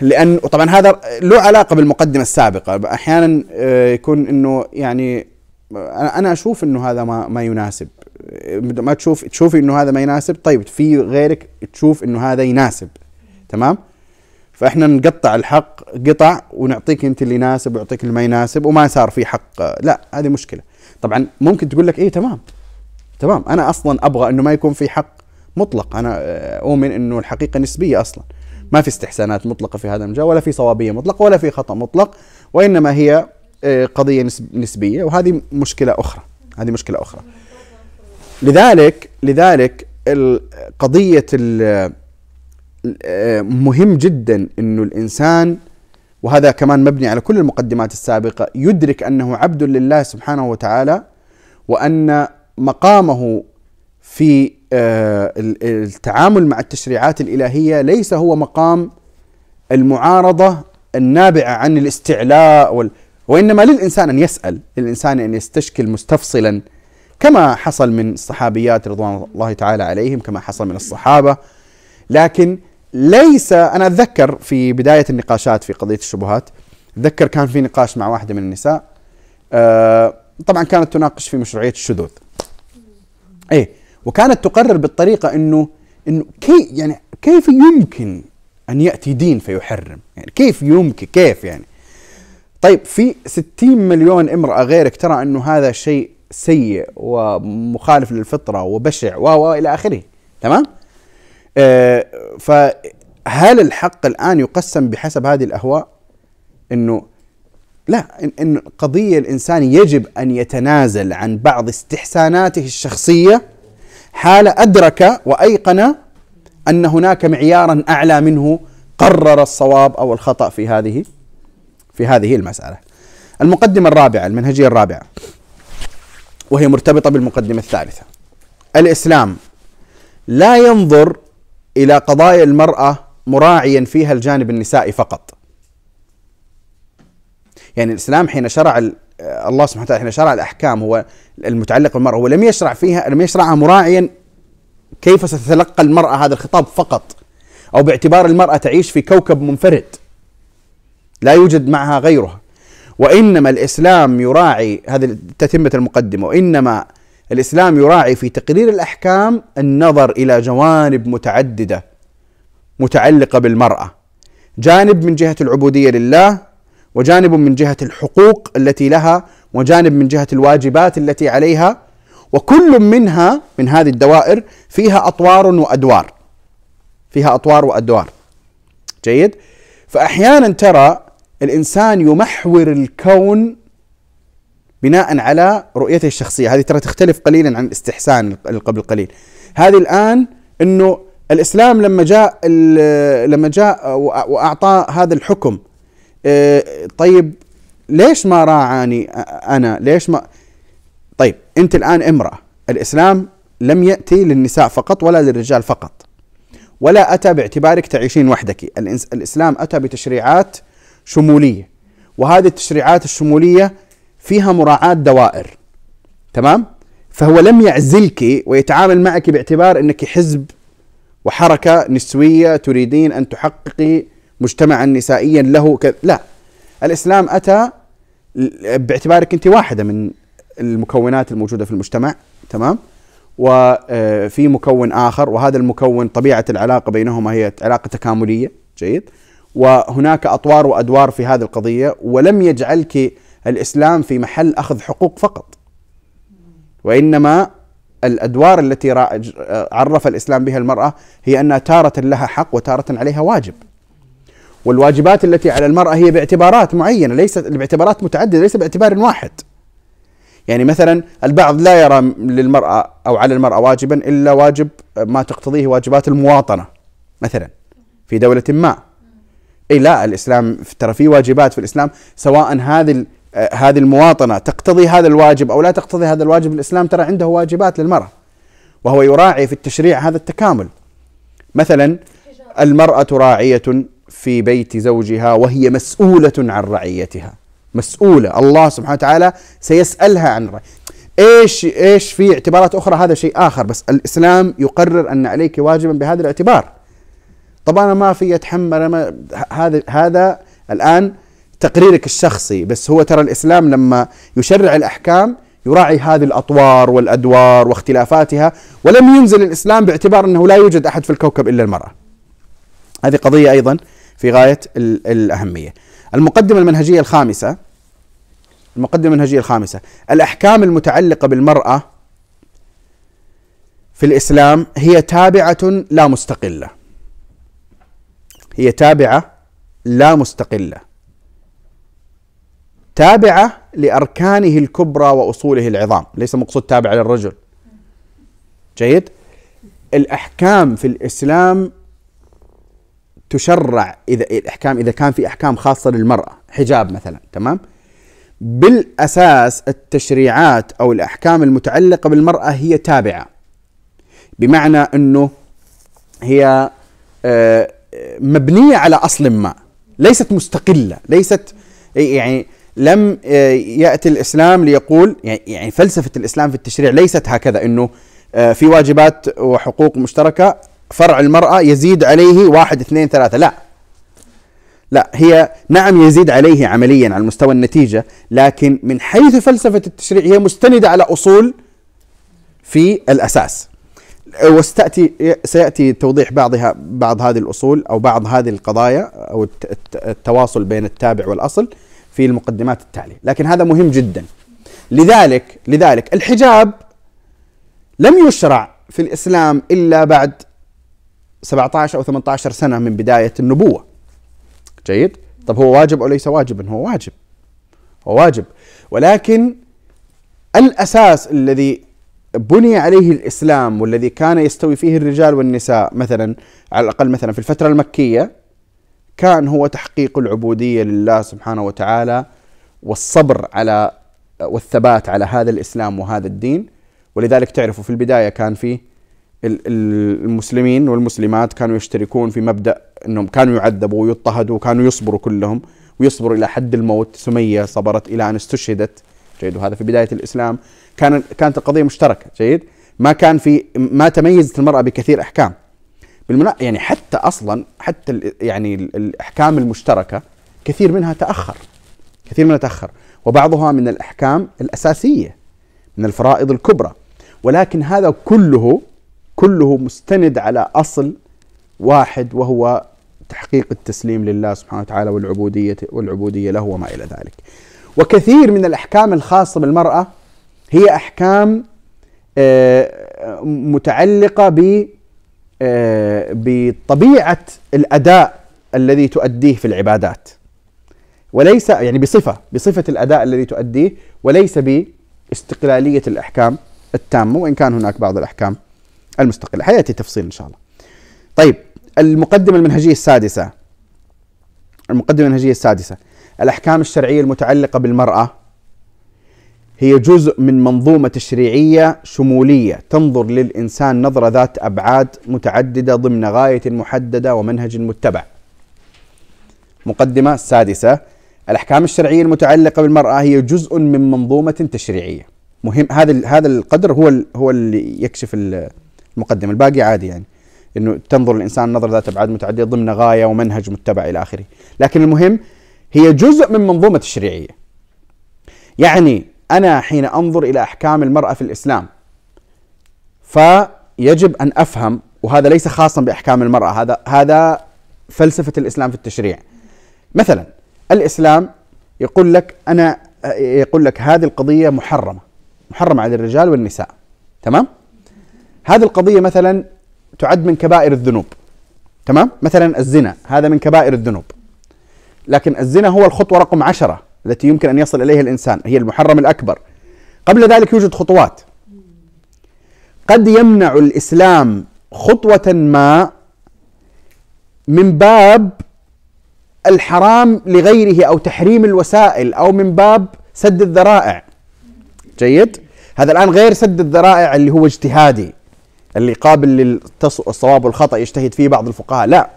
لأن طبعا هذا له علاقة بالمقدمة السابقة. أحيانا آه، يكون إنه يعني أنا أشوف إنه هذا ما ما يناسب. ما تشوف تشوفي إنه هذا ما يناسب طيب في غيرك تشوف إنه هذا يناسب. تمام؟ فإحنا نقطع الحق قطع ونعطيك أنت اللي يناسب ويعطيك اللي ما يناسب وما صار في حق. لا هذه مشكلة. طبعا ممكن تقول لك إيه تمام. تمام. أنا أصلا أبغى إنه ما يكون في حق مطلق. أنا أؤمن إنه الحقيقة نسبية أصلا. ما في استحسانات مطلقة في هذا المجال ولا في صوابية مطلقة ولا في خطأ مطلق وإنما هي آه، قضية نسبية. وهذه مشكلة أخرى. هذه مشكلة أخرى. لذلك لذلك قضية آه، مهم جدا أنه الإنسان وهذا كمان مبني على كل المقدمات السابقة يدرك أنه عبد لله سبحانه وتعالى وأن مقامه في آه، التعامل مع التشريعات الإلهية ليس هو مقام المعارضة النابعة عن الاستعلاء وال وإنما للإنسان أن يسأل للإنسان أن يستشكل مستفصلا كما حصل من الصحابيات رضوان الله تعالى عليهم كما حصل من الصحابة. لكن ليس أنا أتذكر في بداية النقاشات في قضية الشبهات أتذكر كان في نقاش مع واحدة من النساء آه طبعا كانت تناقش في مشروعية الشذوذ. إيه. وكانت تقرر بالطريقة إنه إنه كي يعني كيف يمكن أن يأتي دين فيحرم؟ يعني كيف يمكن؟ كيف يعني؟ طيب في 60 مليون امرأة غيرك ترى أنه هذا شيء سيء ومخالف للفطرة وبشع و إلى آخره. تمام؟ آه فهل الحق الآن يقسم بحسب هذه الأهواء؟ أنه لا إن, قضية الإنسان يجب أن يتنازل عن بعض استحساناته الشخصية حال أدرك وأيقن أن هناك معيارا أعلى منه قرر الصواب أو الخطأ في هذه في هذه المسألة. المقدمة الرابعة المنهجية الرابعة وهي مرتبطة بالمقدمة الثالثة. الإسلام لا ينظر إلى قضايا المرأة مراعيا فيها الجانب النسائي فقط. يعني الإسلام حين شرع الله سبحانه وتعالى حين شرع الأحكام هو المتعلق بالمرأة هو لم يشرع فيها لم يشرعها مراعيا كيف ستتلقى المرأة هذا الخطاب فقط أو باعتبار المرأة تعيش في كوكب منفرد لا يوجد معها غيرها. وإنما الإسلام يراعي هذه تتمة المقدمة وإنما الإسلام يراعي في تقرير الأحكام النظر إلى جوانب متعددة متعلقة بالمرأة. جانب من جهة العبودية لله وجانب من جهة الحقوق التي لها وجانب من جهة الواجبات التي عليها وكل منها من هذه الدوائر فيها أطوار وأدوار. فيها أطوار وأدوار. جيد؟ فأحيانا ترى الإنسان يمحور الكون بناء على رؤيته الشخصية. هذه ترى تختلف قليلا عن الاستحسان قبل قليل. هذه الآن أنه الإسلام لما جاء لما جاء وأعطى هذا الحكم طيب ليش ما راعاني أنا؟ ليش ما طيب أنت الآن امرأة الإسلام لم يأتي للنساء فقط ولا للرجال فقط ولا أتى باعتبارك تعيشين وحدك. الإسلام أتى بتشريعات شمولية وهذه التشريعات الشمولية فيها مراعاة دوائر تمام؟ فهو لم يعزلك ويتعامل معك باعتبار أنك حزب وحركة نسوية تريدين أن تحققي مجتمعا نسائيا له ك... لا. الإسلام أتى باعتبارك أنت واحدة من المكونات الموجودة في المجتمع تمام؟ وفي مكون آخر وهذا المكون طبيعة العلاقة بينهما هي علاقة تكاملية جيد. وهناك أطوار وأدوار في هذه القضية ولم يجعلك الإسلام في محل أخذ حقوق فقط. وإنما الأدوار التي عرف الإسلام بها المرأة هي أنها تارة لها حق وتارة عليها واجب. والواجبات التي على المرأة هي باعتبارات معينة ليست باعتبارات متعددة ليس باعتبار واحد. يعني مثلا البعض لا يرى للمرأة أو على المرأة واجبا إلا واجب ما تقتضيه واجبات المواطنة مثلا في دولة ما. إي لا الإسلام ترى في واجبات في الإسلام سواء هذه هذه المواطنة تقتضي هذا الواجب أو لا تقتضي هذا الواجب الإسلام ترى عنده واجبات للمرأة وهو يراعي في التشريع هذا التكامل. مثلا المرأة راعية في بيت زوجها وهي مسؤولة عن رعيتها. مسؤولة. الله سبحانه وتعالى سيسألها عن رعية. إيش إيش في اعتبارات أخرى؟ هذا شيء آخر. بس الإسلام يقرر أن عليك واجبا بهذا الاعتبار. طبعا أنا ما في أتحمل ما هذا هذا الآن تقريرك الشخصي. بس هو ترى الإسلام لما يشرع الأحكام يراعي هذه الأطوار والأدوار واختلافاتها ولم ينزل الإسلام باعتبار أنه لا يوجد أحد في الكوكب إلا المرأة. هذه قضية أيضا في غاية الأهمية. المقدمة المنهجية الخامسة المقدمة المنهجية الخامسة الأحكام المتعلقة بالمرأة في الإسلام هي تابعة لا مستقلة. هي تابعة لا مستقلة تابعة لأركانه الكبرى وأصوله العظام ليس مقصود تابعة للرجل جيد الأحكام في الإسلام تشرع إذا الأحكام إذا كان في أحكام خاصة للمرأة حجاب مثلا تمام؟ بالأساس التشريعات أو الأحكام المتعلقة بالمرأة هي تابعة. بمعنى أنه هي آه مبنية على أصل ما ليست مستقلة ليست يعني لم آه، يأتي الإسلام ليقول يعني, يعني فلسفة الإسلام في التشريع ليست هكذا إنه آه، في واجبات وحقوق مشتركة فرع المرأة يزيد عليه واحد اثنين ثلاثة. لا. لا هي نعم يزيد عليه عمليا على مستوى النتيجة لكن من حيث فلسفة التشريع هي مستندة على أصول في الأساس. وستاتي سيأتي توضيح بعضها بعض هذه الأصول أو بعض هذه القضايا أو التواصل بين التابع والأصل في المقدمات التالية، لكن هذا مهم جدا. لذلك لذلك الحجاب لم يشرع في الإسلام إلا بعد 17 أو 18 سنة من بداية النبوة. جيد؟ طب هو واجب أو ليس واجبا؟ هو واجب. هو واجب ولكن الأساس الذي بني عليه الإسلام والذي كان يستوي فيه الرجال والنساء مثلا على الأقل مثلا في الفترة المكية كان هو تحقيق العبودية لله سبحانه وتعالى والصبر على والثبات على هذا الإسلام وهذا الدين ولذلك تعرفوا في البداية كان في المسلمين والمسلمات كانوا يشتركون في مبدأ إنهم كانوا يعذبوا ويضطهدوا وكانوا يصبروا كلهم ويصبروا إلى حد الموت. سمية صبرت إلى أن استشهدت. جيد. وهذا في بداية الإسلام. كان كانت القضية مشتركة. جيد. ما كان في ما تميزت المرأة بكثير أحكام. بالمنا يعني حتى أصلا حتى يعني الأحكام المشتركة كثير منها تأخر. كثير منها تأخر. وبعضها من الأحكام الأساسية من الفرائض الكبرى. ولكن هذا كله كله مستند على أصل واحد وهو تحقيق التسليم لله سبحانه وتعالى والعبوديه والعبودية له وما إلى ذلك. وكثير من الأحكام الخاصة بالمرأة هي أحكام آه، متعلقة ب آه، بطبيعة الأداء الذي تؤديه في العبادات. وليس يعني بصفة بصفة الأداء الذي تؤديه وليس باستقلالية الأحكام التامة وإن كان هناك بعض الأحكام المستقله حياتي تفصيل إن شاء الله. طيب المقدمة المنهجية السادسة المقدمة المنهجية السادسة الأحكام الشرعية المتعلقة بالمرأة هي جزء من منظومة تشريعية شمولية تنظر للإنسان نظرة ذات أبعاد متعددة ضمن غاية محددة ومنهج متبع. مقدمة السادسه الأحكام الشرعية المتعلقة بالمرأة هي جزء من منظومة تشريعية. مهم هذا هذا القدر هو هو اللي يكشف المقدمه الباقي عادي يعني. إنه تنظر الإنسان نظرة ذات أبعاد متعددة ضمن غاية ومنهج متبع إلى آخره. لكن المهم هي جزء من منظومة الشريعية. يعني أنا حين أنظر إلى أحكام المرأة في الإسلام فيجب أن أفهم وهذا ليس خاصا بأحكام المرأة هذا هذا فلسفة الإسلام في التشريع. مثلا الإسلام يقول لك أنا يقول لك هذه القضية محرمة محرمة على الرجال والنساء تمام؟ هذه القضية مثلا تعد من كبائر الذنوب تمام؟ مثلا الزنا هذا من كبائر الذنوب. لكن الزنا هو الخطوة رقم عشرة التي يمكن أن يصل إليها الإنسان هي المحرم الأكبر. قبل ذلك يوجد خطوات. قد يمنع الإسلام خطوة ما من باب الحرام لغيره أو تحريم الوسائل أو من باب سد الذرائع. جيد؟ هذا الآن غير سد الذرائع اللي هو اجتهادي. اللي قابل للصواب والخطأ يجتهد فيه بعض الفقهاء. لا.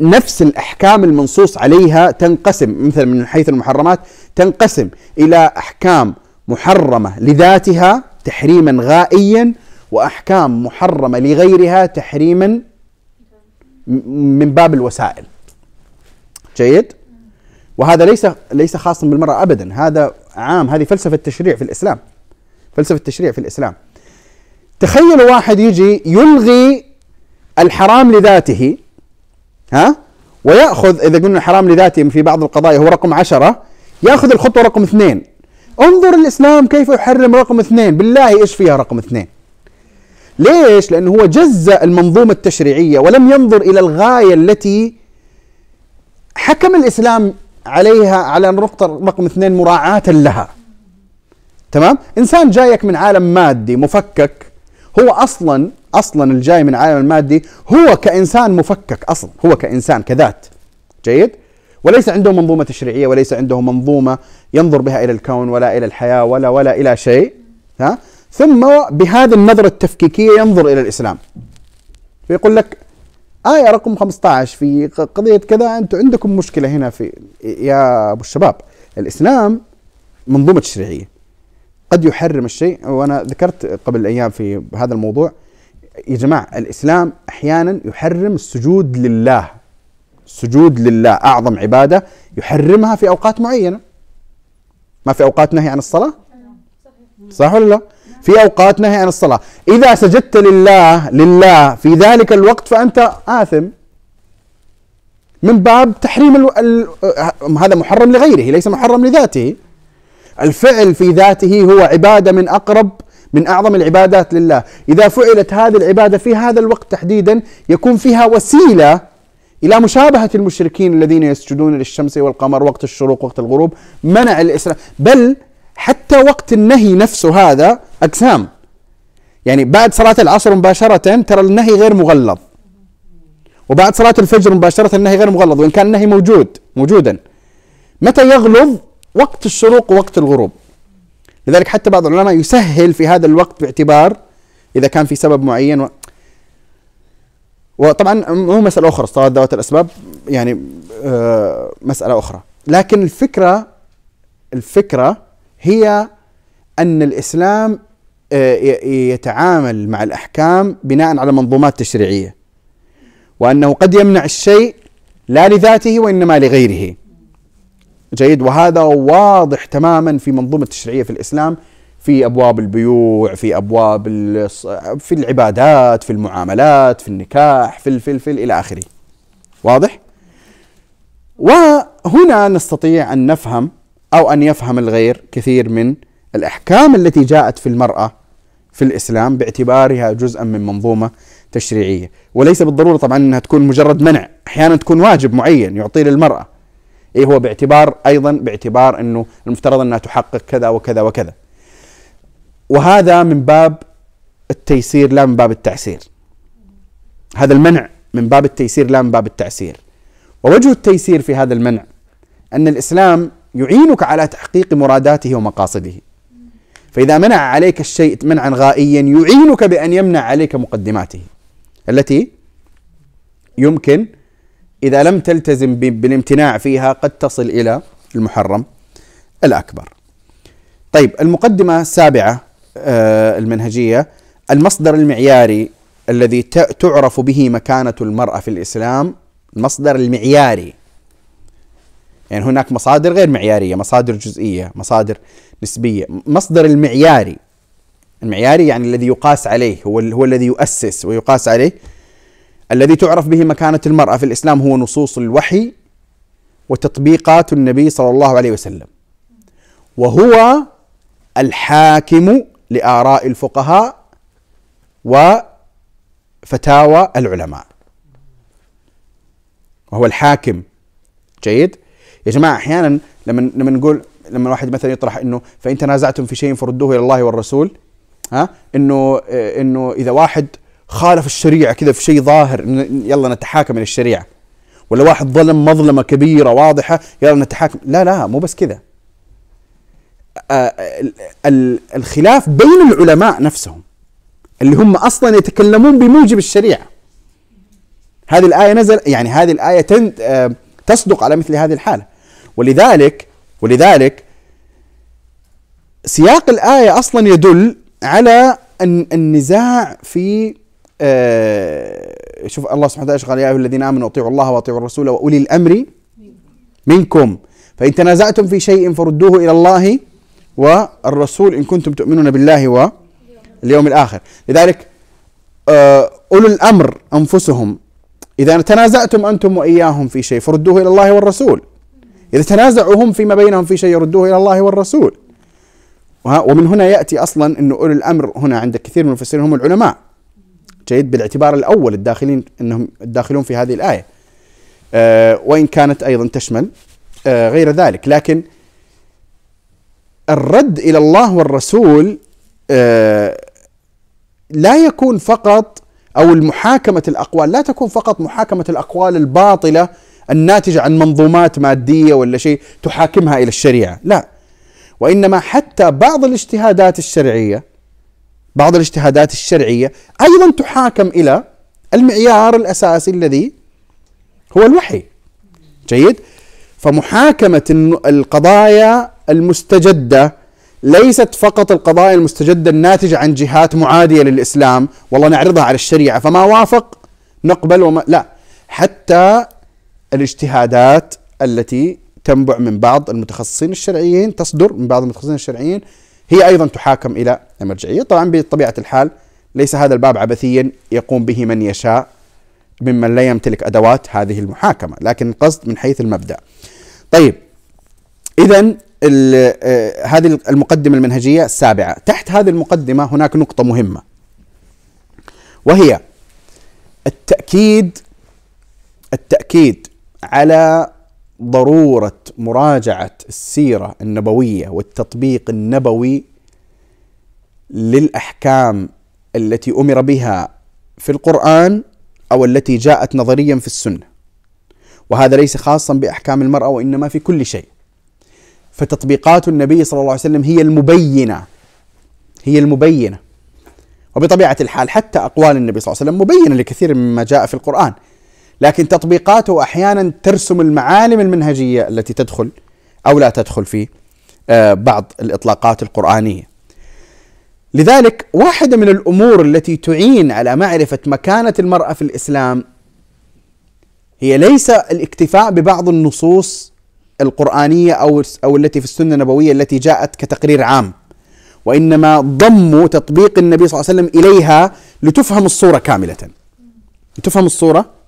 نفس الأحكام المنصوص عليها تنقسم مثلا من حيث المحرمات تنقسم إلى أحكام محرمة لذاتها تحريما غائيا وأحكام محرمة لغيرها تحريما من باب الوسائل. جيد؟ وهذا ليس ليس خاصا بالمرأة أبدا. هذا عام. هذه فلسفة التشريع في الإسلام. فلسفة التشريع في الإسلام. تخيلوا واحد يجي يلغي الحرام لذاته ها؟ ويأخذ إذا قلنا حرام لذاته في بعض القضايا هو رقم عشرة يأخذ الخطوة رقم اثنين. انظر الإسلام كيف يحرم رقم اثنين. بالله إيش فيها رقم اثنين؟ ليش؟ لأنه هو جزأ المنظومة التشريعية ولم ينظر إلى الغاية التي حكم الإسلام عليها على النقطة رقم اثنين مراعاة لها. تمام؟ إنسان جايك من عالم مادي مفكك هو أصلا أصلا الجاي من العالم المادي هو كإنسان مفكك أصلا. هو كإنسان كذات. جيد؟ وليس عنده منظومة تشريعية وليس عنده منظومة ينظر بها إلى الكون ولا إلى الحياة ولا ولا إلى شيء. ها؟ ثم بهذه النظرة التفكيكية ينظر إلى الإسلام. فيقول لك آية رقم 15 في قضية كذا أنتم عندكم مشكلة هنا في يا أبو الشباب. الإسلام منظومة تشريعية. قد يحرم الشيء. وأنا ذكرت قبل أيام في هذا الموضوع يا جماعة الإسلام أحيانا يحرم السجود لله. السجود لله أعظم عبادة يحرمها في أوقات معينة. ما في أوقات نهي عن الصلاة؟ صح ولا لا؟ في أوقات نهي عن الصلاة. إذا سجدت لله لله في ذلك الوقت فأنت آثم. من باب تحريم ال... ال... هذا محرم لغيره ليس محرم لذاته. الفعل في ذاته هو عبادة من أقرب من أعظم العبادات لله. إذا فعلت هذه العبادة في هذا الوقت تحديدا يكون فيها وسيلة إلى مشابهة المشركين الذين يسجدون للشمس والقمر وقت الشروق وقت الغروب منع الإسلام. بل حتى وقت النهي نفسه هذا أقسام. يعني بعد صلاة العصر مباشرة ترى النهي غير مغلظ. وبعد صلاة الفجر مباشرة النهي غير مغلظ وإن كان النهي موجود موجودا. متى يغلظ؟ وقت الشروق ووقت الغروب. لذلك حتى بعض العلماء يسهل في هذا الوقت باعتبار إذا كان في سبب معين و... وطبعا مو مسألة أخرى صلاة ذوات الأسباب يعني آه مسألة أخرى. لكن الفكرة الفكرة هي أن الإسلام آه يتعامل مع الأحكام بناء على منظومات تشريعية وأنه قد يمنع الشيء لا لذاته وإنما لغيره. جيد. وهذا واضح تماما في منظومة التشريعية في الإسلام في أبواب البيوع في أبواب في العبادات في المعاملات في النكاح في الفل في إلى آخره. واضح؟ وهنا نستطيع أن نفهم أو أن يفهم الغير كثير من الأحكام التي جاءت في المرأة في الإسلام باعتبارها جزءا من منظومة تشريعية. وليس بالضرورة طبعا أنها تكون مجرد منع أحيانا تكون واجب معين يعطيه للمرأة إيه هو باعتبار أيضا باعتبار أنه المفترض أنها تحقق كذا وكذا وكذا. وهذا من باب التيسير لا من باب التعسير. هذا المنع من باب التيسير لا من باب التعسير. ووجه التيسير في هذا المنع أن الإسلام يعينك على تحقيق مراداته ومقاصده. فإذا منع عليك الشيء منعا غائيا يعينك بأن يمنع عليك مقدماته. التي يمكن إذا لم تلتزم بالامتناع فيها قد تصل إلى المحرم الأكبر. طيب المقدمة السابعة آه، المنهجية المصدر المعياري الذي تعرف به مكانة المرأة في الإسلام المصدر المعياري. يعني هناك مصادر غير معيارية مصادر جزئية مصادر نسبية. مصدر المعياري المعياري يعني الذي يقاس عليه هو, هو الذي يؤسس ويقاس عليه الذي تعرف به مكانة المرأة في الإسلام هو نصوص الوحي وتطبيقات النبي صلى الله عليه وسلم. وهو الحاكم لآراء الفقهاء وفتاوى العلماء. وهو الحاكم. جيد؟ يا جماعة أحيانا لما لما نقول لما الواحد مثلا يطرح إنه فإن تنازعتم في شيء فردوه إلى الله والرسول ها إنه إنه إذا واحد خالف الشريعة كذا في شيء ظاهر يلا نتحاكم إلى الشريعة. ولا واحد ظلم مظلمة كبيرة واضحة يلا نتحاكم. لا لا مو بس كذا. الخلاف بين العلماء نفسهم اللي هم أصلا يتكلمون بموجب الشريعة. هذه الآية نزل يعني هذه الآية تصدق على مثل هذه الحالة. ولذلك ولذلك سياق الآية أصلا يدل على النزاع في شوف الله سبحانه وتعالى قال يا أيها الذين آمنوا أطيعوا الله وأطيعوا الرسول وأولي الأمر منكم. فإن تنازعتم في شيء فردوه إلى الله والرسول إن كنتم تؤمنون بالله واليوم الآخر. لذلك آه أولو الأمر أنفسهم إذا تنازعتم أنتم وإياهم في شيء فردوه إلى الله والرسول. إذا تنازعوا هم فيما بينهم في شيء يردوه إلى الله والرسول. ومن هنا يأتي أصلا أنه أولي الأمر هنا عند كثير من المفسرين هم العلماء. جيد بالاعتبار الأول الداخلين أنهم الداخلون في هذه الآية. آه وإن كانت أيضا تشمل آه غير ذلك. لكن الرد إلى الله والرسول آه لا يكون فقط أو المحاكمة الأقوال لا تكون فقط محاكمة الأقوال الباطلة الناتجة عن منظومات مادية ولا شيء تحاكمها إلى الشريعة. لا. وإنما حتى بعض الاجتهادات الشرعية بعض الاجتهادات الشرعية أيضا تحاكم إلى المعيار الأساسي الذي هو الوحي. جيد؟ فمحاكمة القضايا المستجدة ليست فقط القضايا المستجدة الناتجة عن جهات معادية للإسلام والله نعرضها على الشريعة فما وافق نقبل وما لا. حتى الاجتهادات التي تنبع من بعض المتخصصين الشرعيين تصدر من بعض المتخصصين الشرعيين هي أيضا تحاكم إلى المرجعية، طبعا بطبيعة الحال ليس هذا الباب عبثيا يقوم به من يشاء ممن لا يمتلك أدوات هذه المحاكمة، لكن القصد من حيث المبدأ. طيب اذا آه، هذه المقدمة المنهجية السابعة، تحت هذه المقدمة هناك نقطة مهمة وهي التاكيد التأكيد على ضرورة مراجعة السيرة النبوية والتطبيق النبوي للأحكام التي أمر بها في القرآن أو التي جاءت نظريا في السنة. وهذا ليس خاصا بأحكام المرأة وإنما في كل شيء. فتطبيقات النبي صلى الله عليه وسلم هي المبينة. هي المبينة. وبطبيعة الحال حتى أقوال النبي صلى الله عليه وسلم مبينة لكثير مما جاء في القرآن. لكن تطبيقاته أحيانا ترسم المعالم المنهجية التي تدخل أو لا تدخل في آه، بعض الإطلاقات القرآنية. لذلك واحدة من الأمور التي تعين على معرفة مكانة المرأة في الإسلام هي ليس الاكتفاء ببعض النصوص القرآنية أو أو التي في السنة النبوية التي جاءت كتقرير عام وإنما ضم تطبيق النبي صلى الله عليه وسلم إليها لتفهم الصورة كاملة. لتفهم الصورة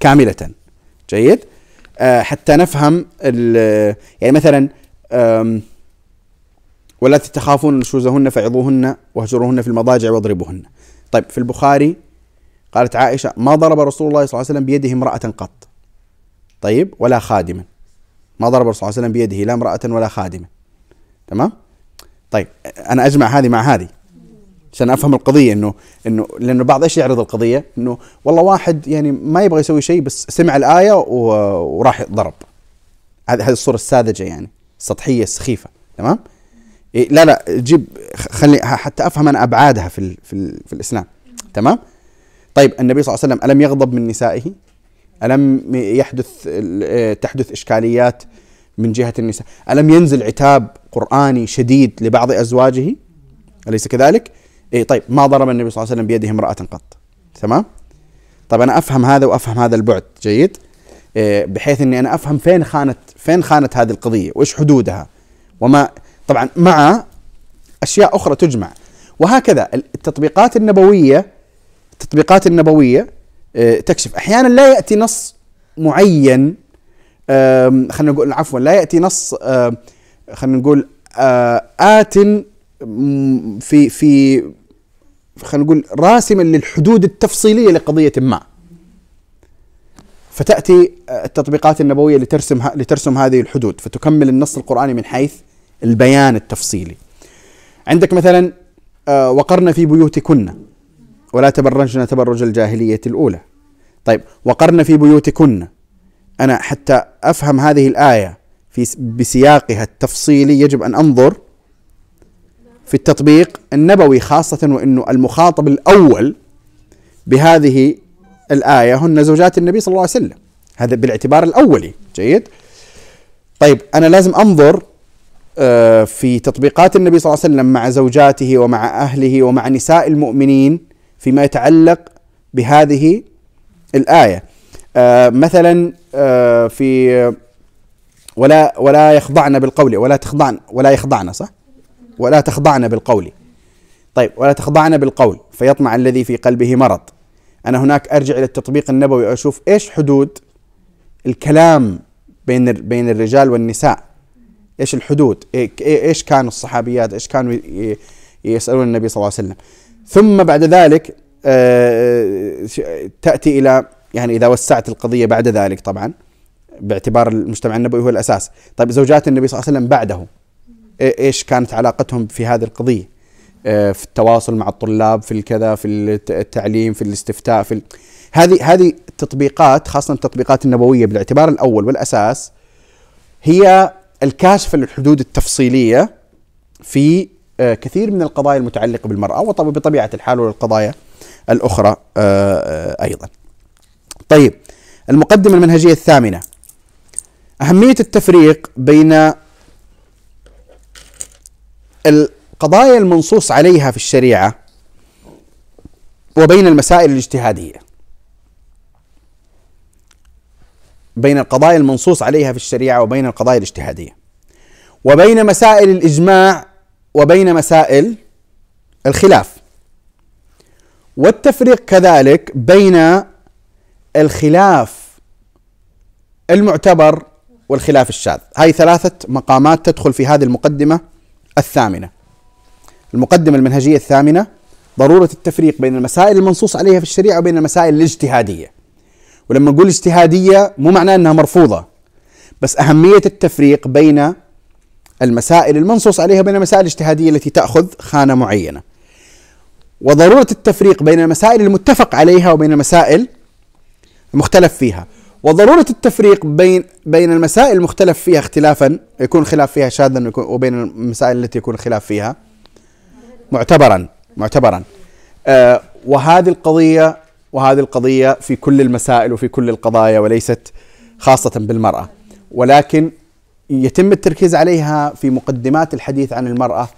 كاملة. جيد؟ آه، حتى نفهم يعني مثلا ولا تخافون نشوزهن فعظوهن واهجروهن في المضاجع واضربوهن. طيب في البخاري قالت عائشة ما ضرب رسول الله صلى الله عليه وسلم بيده امرأة قط. طيب ولا خادما. ما ضرب الرسول صلى الله عليه وسلم بيده لا امرأة ولا خادمة. تمام؟ طيب أنا أجمع هذه مع هذه. عشان أفهم القضية انه إنه لأنه بعض إيش يعرض القضية؟ إنه والله واحد يعني ما يبغى يسوي شيء بس سمع الآية وراح ضرب. هذه هذه الصورة الساذجة يعني السطحية السخيفة تمام؟ إيه لا لا جيب خلي حتى أفهم أنا أبعادها في في, في الإسلام تمام؟ طيب النبي صلى الله عليه وسلم ألم يغضب من نسائه؟ ألم يحدث تحدث إشكاليات من جهة النساء؟ ألم ينزل عتاب قرآني شديد لبعض أزواجه؟ أليس كذلك؟ إيه طيب ما ضرب النبي صلى الله عليه وسلم بيده امرأة قط. تمام؟ طيب أنا أفهم هذا وأفهم هذا البعد. جيد؟ إيه بحيث أني أنا أفهم فين خانت فين خانت هذه القضية؟ وإيش حدودها؟ وما طبعا مع أشياء أخرى تجمع. وهكذا التطبيقات النبوية التطبيقات النبوية إيه تكشف. أحيانا لا يأتي نص معين خلينا نقول عفوا لا يأتي نص خلينا نقول آت في في خلينا نقول راسما للحدود التفصيلية لقضية ما. فتأتي التطبيقات النبوية لترسم لترسم هذه الحدود فتكمل النص القرآني من حيث البيان التفصيلي. عندك مثلا آه، وقرن في بيوتكن ولا تبرجن تبرج الجاهلية الأولى. طيب وقرن في بيوتكن أنا حتى أفهم هذه الآية في بسياقها التفصيلي يجب أن أنظر في التطبيق النبوي خاصة وأنه المخاطب الأول بهذه الآية هن زوجات النبي صلى الله عليه وسلم. هذا بالاعتبار الأولي. جيد؟ طيب أنا لازم أنظر آه، في تطبيقات النبي صلى الله عليه وسلم مع زوجاته ومع أهله ومع نساء المؤمنين فيما يتعلق بهذه الآية. آه، مثلا آه، في ولا ولا يخضعن بالقول ولا تخضعن ولا يخضعن صح؟ ولا تخضعن بالقول. طيب ولا تخضعن بالقول فيطمع الذي في قلبه مرض. أنا هناك أرجع إلى التطبيق النبوي وأشوف إيش حدود الكلام بين بين الرجال والنساء. إيش الحدود؟ إيش كانوا الصحابيات؟ إيش كانوا يسألون النبي صلى الله عليه وسلم. ثم بعد ذلك آه، تأتي إلى يعني إذا وسعت القضية بعد ذلك طبعا باعتبار المجتمع النبوي هو الأساس. طيب زوجات النبي صلى الله عليه وسلم بعده. إيش كانت علاقتهم في هذه القضية في التواصل مع الطلاب في الكذا في التعليم في الاستفتاء في هذه هذه التطبيقات خاصة التطبيقات النبوية بالاعتبار الأول والأساس هي الكاشفه للحدود التفصيلية في كثير من القضايا المتعلقة بالمرأة وطبعا بطبيعة الحال والقضايا الأخرى أيضا. طيب المقدمة المنهجية الثامنة أهمية التفريق بين القضايا المنصوص عليها في الشريعة وبين المسائل الاجتهادية. بين القضايا المنصوص عليها في الشريعة وبين القضايا الاجتهادية. وبين مسائل الإجماع وبين مسائل الخلاف. والتفريق كذلك بين الخلاف المعتبر والخلاف الشاذ. هذه ثلاثة مقامات تدخل في هذه المقدمة. الثامنة. المقدمة المنهجية الثامنة ضرورة التفريق بين المسائل المنصوص عليها في الشريعة وبين المسائل الاجتهادية. ولما نقول اجتهادية مو معناه أنها مرفوضة بس أهمية التفريق بين المسائل المنصوص عليها وبين المسائل الاجتهادية التي تأخذ خانة معينة. وضرورة التفريق بين المسائل المتفق عليها وبين المسائل المختلف فيها. وضرورة التفريق بين بين المسائل المختلف فيها اختلافا يكون خلاف فيها شاذا وبين المسائل التي يكون خلاف فيها. معتبرا معتبرا. آه وهذه القضية وهذه القضية في كل المسائل وفي كل القضايا وليست خاصة بالمرأة. ولكن يتم التركيز عليها في مقدمات الحديث عن المرأة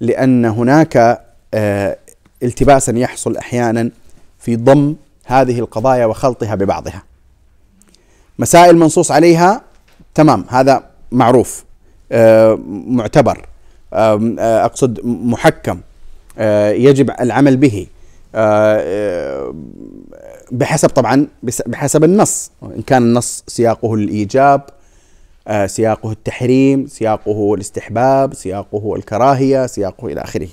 لأن هناك آه التباسا يحصل أحيانا في ضم هذه القضايا وخلطها ببعضها. مسائل منصوص عليها تمام هذا معروف آه معتبر آه أقصد محكم آه يجب العمل به بحسب طبعا بحسب النص إن كان النص سياقه الإيجاب آه، سياقه التحريم سياقه الاستحباب سياقه الكراهية سياقه إلى آخره.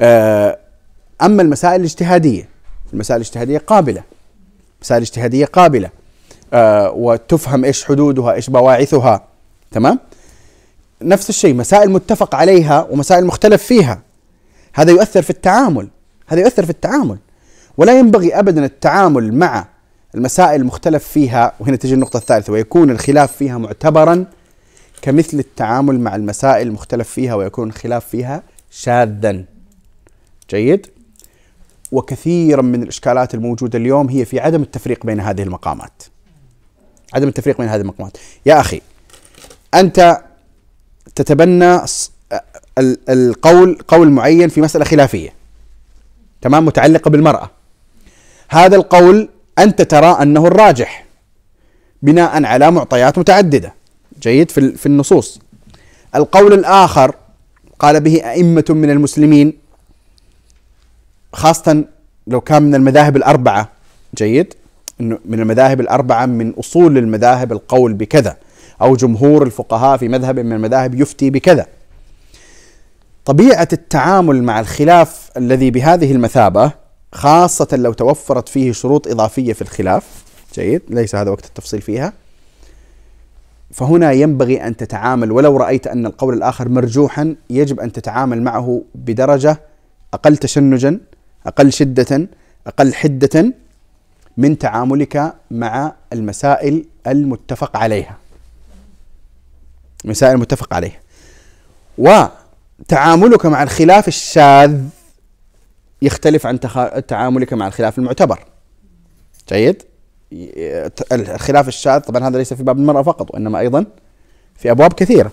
آه، أما المسائل الاجتهادية المسائل الاجتهادية قابلة مسائل اجتهادية قابلة. وتفهم إيش حدودها إيش بواعثها. تمام؟ نفس الشيء مسائل متفق عليها ومسائل مختلف فيها. هذا يؤثر في التعامل. هذا يؤثر في التعامل. ولا ينبغي ابدا التعامل مع المسائل المختلف فيها. وهنا تجي النقطة الثالثة ويكون الخلاف فيها معتبرا كمثل التعامل مع المسائل المختلف فيها ويكون الخلاف فيها شاذا. جيد؟ وكثيرا من الإشكالات الموجودة اليوم هي في عدم التفريق بين هذه المقامات. عدم التفريق بين هذه المقامات. يا أخي أنت تتبنى القول قول معين في مسألة خلافية تمام؟ متعلقة بالمرأة. هذا القول أنت ترى أنه الراجح بناء على معطيات متعددة. جيد؟ في, في النصوص. القول الآخر قال به أئمة من المسلمين خاصة لو كان من المذاهب الأربعة. جيد؟ من المذاهب الأربعة من أصول المذاهب القول بكذا أو جمهور الفقهاء في مذهب من المذاهب يفتي بكذا. طبيعة التعامل مع الخلاف الذي بهذه المثابة خاصة لو توفرت فيه شروط إضافية في الخلاف جيد ليس هذا وقت التفصيل فيها فهنا ينبغي أن تتعامل ولو رأيت أن القول الآخر مرجوحا يجب أن تتعامل معه بدرجة أقل تشنجا أقل شدة أقل حدة من تعاملك مع المسائل المتفق عليها. مسائل المتفق عليها. و تعاملك مع الخلاف الشاذ يختلف عن تعاملك مع الخلاف المعتبر. جيد؟ الخلاف الشاذ طبعا هذا ليس في باب المرأة فقط وإنما أيضا في أبواب كثيرة.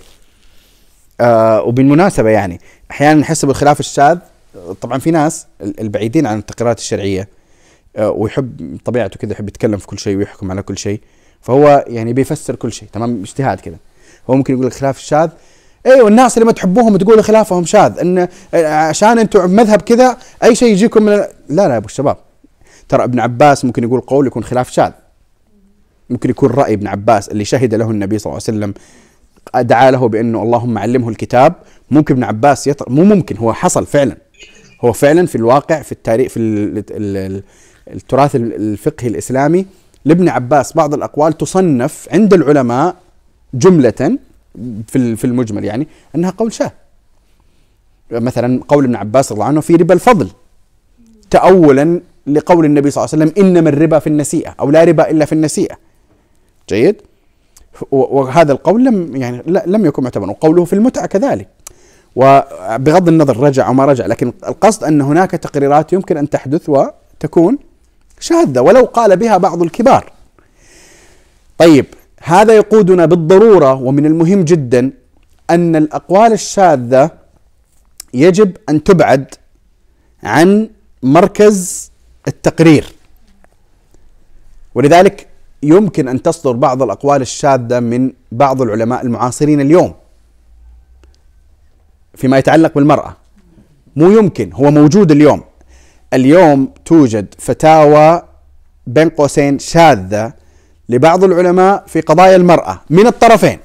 آه وبالمناسبة يعني أحيانا نحس بالخلاف الشاذ طبعا في ناس البعيدين عن التقريرات الشرعية ويحب طبيعته كذا يحب يتكلم في كل شيء ويحكم على كل شيء. فهو يعني بيفسر كل شيء تمام؟ اجتهاد كذا هو ممكن يقول الخلاف الشاذ. أيوه الناس اللي ما تحبوهم تقولوا خلافهم شاذ. إن عشان أنتم مذهب كذا أي شيء يجيكم من لا لا يا أبو الشباب. ترى ابن عباس ممكن يقول قول يكون خلاف شاذ. ممكن يكون رأي ابن عباس اللي شهد له النبي صلى الله عليه وسلم دعا له بأنه اللهم علمه الكتاب. ممكن ابن عباس يطر مو ممكن هو حصل فعلا. هو فعلا في الواقع في التاريخ في التراث الفقهي الإسلامي لابن عباس بعض الأقوال تصنف عند العلماء جملة في في المجمل يعني أنها قول شاذ. مثلا قول ابن عباس رضي الله عنه في ربا الفضل تأولا لقول النبي صلى الله عليه وسلم إنما الربا في النسيئة أو لا ربا إلا في النسيئة. جيد؟ وهذا القول لم يعني لم يكن معتبرا وقوله في المتعة كذلك. وبغض النظر رجع أو ما رجع لكن القصد أن هناك تقريرات يمكن أن تحدث وتكون شاذة ولو قال بها بعض الكبار. طيب هذا يقودنا بالضرورة ومن المهم جدا أن الأقوال الشاذة يجب أن تبعد عن مركز التقرير. ولذلك يمكن أن تصدر بعض الأقوال الشاذة من بعض العلماء المعاصرين اليوم فيما يتعلق بالمرأة. مو يمكن هو موجود اليوم. اليوم توجد فتاوى بين قوسين شاذة لبعض العلماء في قضايا المرأة من الطرفين.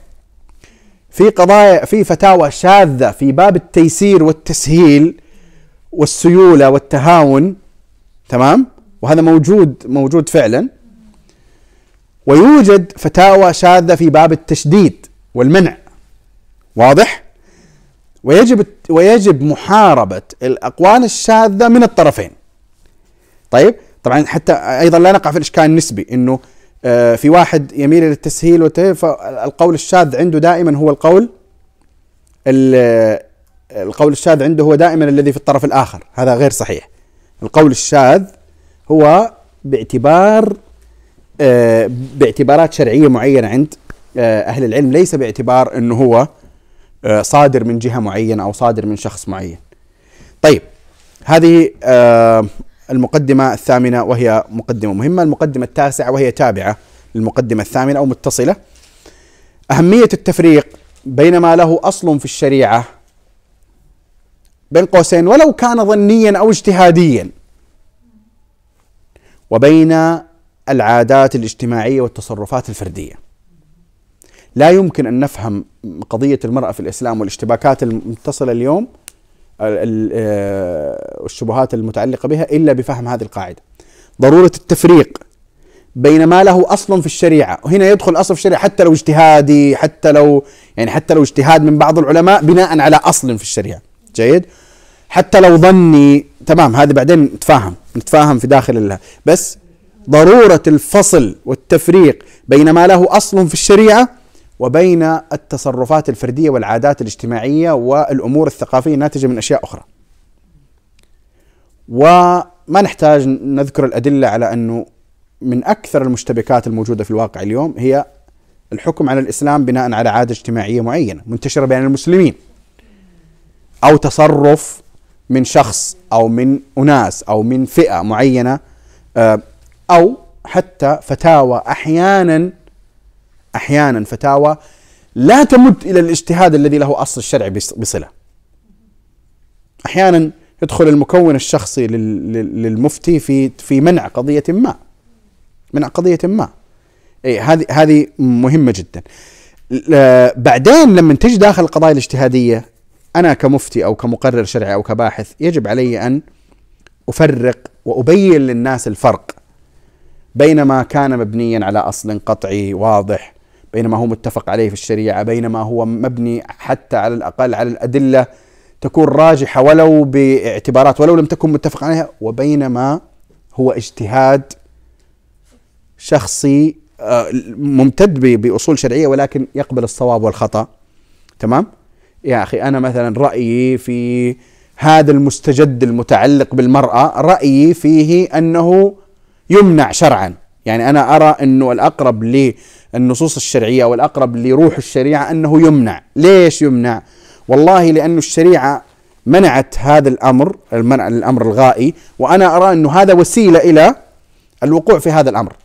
في قضايا في فتاوى شاذة في باب التيسير والتسهيل والسيولة والتهاون تمام؟ وهذا موجود موجود فعلا. ويوجد فتاوى شاذة في باب التشديد والمنع. واضح؟ ويجب ويجب محاربة الأقوال الشاذة من الطرفين. طيب طبعا حتى أيضا لا نقع في الإشكال النسبي أنه آه، في واحد يميل إلى التسهيل فالقول الشاذ عنده دائما هو القول القول الشاذ عنده هو دائما الذي في الطرف الآخر. هذا غير صحيح. القول الشاذ هو باعتبار آه، باعتبارات شرعية معينة عند آه، أهل العلم ليس باعتبار أنه هو صادر من جهة معينة أو صادر من شخص معين. طيب هذه المقدمة الثامنة وهي مقدمة مهمة المقدمة التاسعة وهي تابعة للمقدمة الثامنة أو متصلة. أهمية التفريق بين ما له أصل في الشريعة بين قوسين ولو كان ظنيا أو اجتهاديا وبين العادات الاجتماعية والتصرفات الفردية. لا يمكن أن نفهم قضية المرأة في الإسلام والاشتباكات المتصلة اليوم آه، والشبهات المتعلقة بها إلا بفهم هذه القاعدة. ضرورة التفريق بين ما له أصل في الشريعة وهنا يدخل أصل في الشريعة حتى لو اجتهادي حتى لو يعني حتى لو اجتهاد من بعض العلماء بناء على أصل في الشريعة. جيد؟ حتى لو ظني تمام هذه بعدين نتفاهم نتفاهم في داخل الله. بس ضرورة الفصل والتفريق بين ما له أصل في الشريعة وبين التصرفات الفردية والعادات الاجتماعية والأمور الثقافية الناتجة من أشياء أخرى. وما نحتاج نذكر الأدلة على أنه من أكثر المشتبكات الموجودة في الواقع اليوم هي الحكم على الإسلام بناء على عادة اجتماعية معينة منتشرة بين المسلمين. أو تصرف من شخص أو من أناس أو من فئة معينة آه، أو حتى فتاوى أحيانا أحيانا فتاوى لا تمد إلى الاجتهاد الذي له أصل الشرعي بصلة. أحيانا يدخل المكون الشخصي للمفتي في في منع قضية ما. منع قضية ما. اي هذه هذه مهمة جدا. بعدين لما تجي داخل القضايا الاجتهادية أنا كمفتي أو كمقرر شرعي أو كباحث يجب علي أن أفرق وأبين للناس الفرق بين ما كان مبنيا على أصل قطعي واضح بينما هو متفق عليه في الشريعة بينما هو مبني حتى على الأقل على الأدلة تكون راجحة ولو باعتبارات ولو لم تكن متفق عليها وبينما هو اجتهاد شخصي آه، ممتد بأصول شرعية ولكن يقبل الصواب والخطأ. تمام؟ يا أخي أنا مثلا رأيي في هذا المستجد المتعلق بالمرأة رأيي فيه أنه يمنع شرعا. يعني أنا أرى أنه الأقرب للنصوص الشرعية والأقرب لروح الشريعة أنه يمنع. ليش يمنع؟ والله لأن الشريعة منعت هذا الأمر المنع الأمر الغائي وأنا أرى أنه هذا وسيلة إلى الوقوع في هذا الأمر.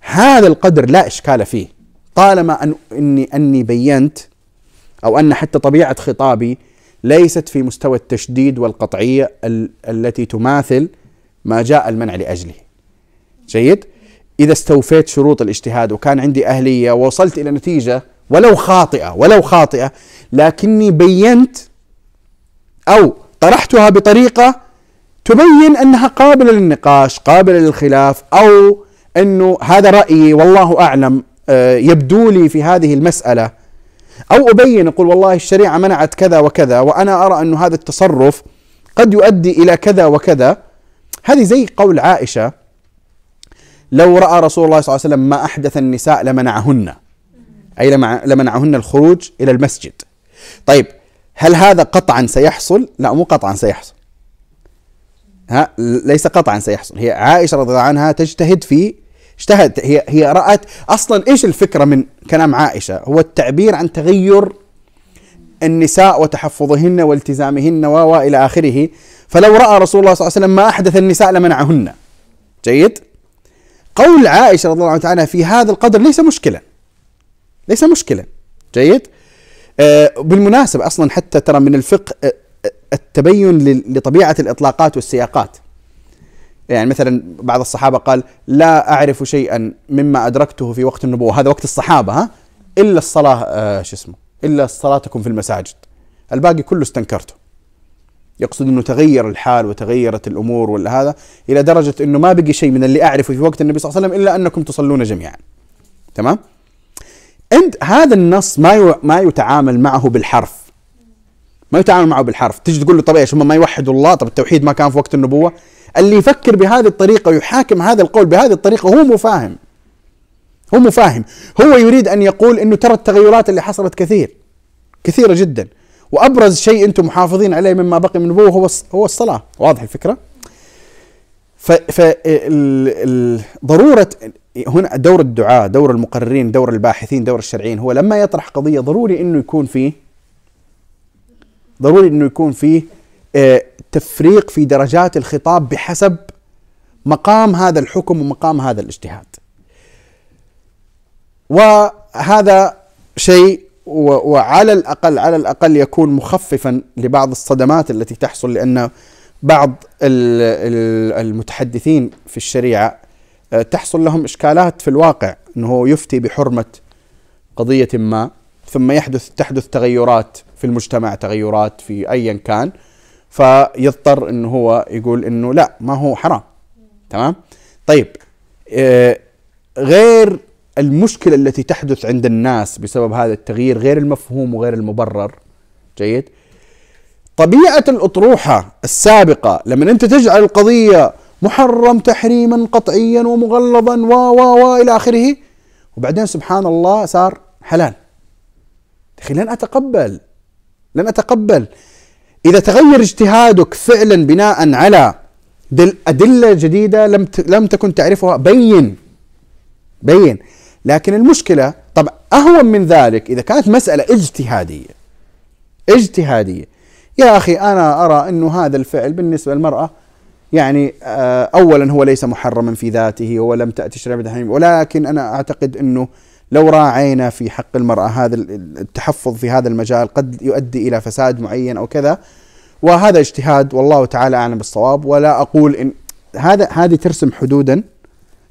هذا القدر لا إشكال فيه. طالما أن إني أني بينت أو أن حتى طبيعة خطابي ليست في مستوى التشديد والقطعية ال التي تماثل ما جاء المنع لأجله. جيد؟ إذا استوفيت شروط الاجتهاد وكان عندي أهلية ووصلت إلى نتيجة ولو خاطئة ولو خاطئة لكني بينت أو طرحتها بطريقة تبين أنها قابلة للنقاش قابلة للخلاف أو أنه هذا رأيي والله أعلم آه، يبدو لي في هذه المسألة. أو أبين أقول والله الشريعة منعت كذا وكذا وأنا أرى أن هذا التصرف قد يؤدي إلى كذا وكذا. هذه زي قول عائشة لو رأى رسول الله صلى الله عليه وسلم ما أحدث النساء لمنعهن. أي لمنعهن الخروج إلى المسجد. طيب هل هذا قطعا سيحصل؟ لا مو قطعا سيحصل. ها ليس قطعا سيحصل. هي عائشة رضي الله عنها تجتهد في اجتهد هي هي رأت أصلا إيش الفكرة من كلام عائشة؟ هو التعبير عن تغير النساء وتحفظهن والتزامهن و إلى آخره. فلو رأى رسول الله صلى الله عليه وسلم ما أحدث النساء لمنعهن. جيد؟ قول عائشة رضي الله عنها في هذا القدر ليس مشكلا. ليس مشكلا. جيد؟ آه بالمناسبة أصلا حتى ترى من الفقه آه، آه، التبين لطبيعة الإطلاقات والسياقات. يعني مثلا بعض الصحابة قال لا أعرف شيئا مما أدركته في وقت النبوة. هذا وقت الصحابة ها؟ إلا الصلاة آه شو اسمه؟ إلا صلاتكم في المساجد. الباقي كله استنكرته. يقصد إنه تغير الحال وتغيرت الأمور ولا هذا إلى درجة إنه ما بقي شيء من اللي أعرفه في وقت النبي صلى الله عليه وسلم إلا أنكم تصلون جميعا. تمام؟ أنت هذا النص ما ما يتعامل معه بالحرف. ما يتعامل معه بالحرف. تجي تقول له طب إيش هم ما يوحدوا الله؟ طب التوحيد ما كان في وقت النبوة؟ اللي يفكر بهذه الطريقة ويحاكم هذا القول بهذه الطريقة هو مو فاهم هو مو فاهم هو يريد أن يقول إنه ترى التغيرات اللي حصلت كثير. كثيرة جدا. وأبرز شيء أنتم محافظين عليه مما بقي من النبوه هو هو الصلاة. واضح الفكرة؟ ف ضرورة هنا دور الدعاء دور المقررين دور الباحثين دور الشرعيين هو لما يطرح قضية ضروري إنه يكون فيه ضروري إنه يكون فيه آه، تفريق في درجات الخطاب بحسب مقام هذا الحكم ومقام هذا الاجتهاد. وهذا شيء وعلى الاقل على الأقل يكون مخففا لبعض الصدمات التي تحصل لأن بعض المتحدثين في الشريعة آه، تحصل لهم إشكالات في الواقع إنه يفتي بحرمة قضية ما ثم يحدث تحدث تغيرات في المجتمع تغيرات في ايا كان فيضطر إنه هو يقول إنه لا ما هو حرام. تمام؟ طيب آه، غير المشكلة التي تحدث عند الناس بسبب هذا التغيير غير المفهوم وغير المبرر. جيد. طبيعة الأطروحة السابقة لما أنت تجعل القضية محرم تحريما قطعيا ومغلظا و و و إلى آخره وبعدين سبحان الله صار حلال. أخي لن أتقبل لن أتقبل. إذا تغير اجتهادك فعلا بناء على أدلة جديدة لم لم تكن تعرفها بين بين. لكن المشكلة طب أهون من ذلك إذا كانت مسألة اجتهادية. اجتهادية. يا أخي أنا أرى انه هذا الفعل بالنسبة للمرأة يعني آه، اولا هو ليس محرما في ذاته ولم تأتي شريعة ولكن أنا أعتقد إنه لو راعينا في حق المرأة هذا التحفظ في هذا المجال قد يؤدي إلى فساد معين أو كذا. وهذا اجتهاد والله تعالى أعلم بالصواب ولا أقول إن هذا هذه ترسم حدودا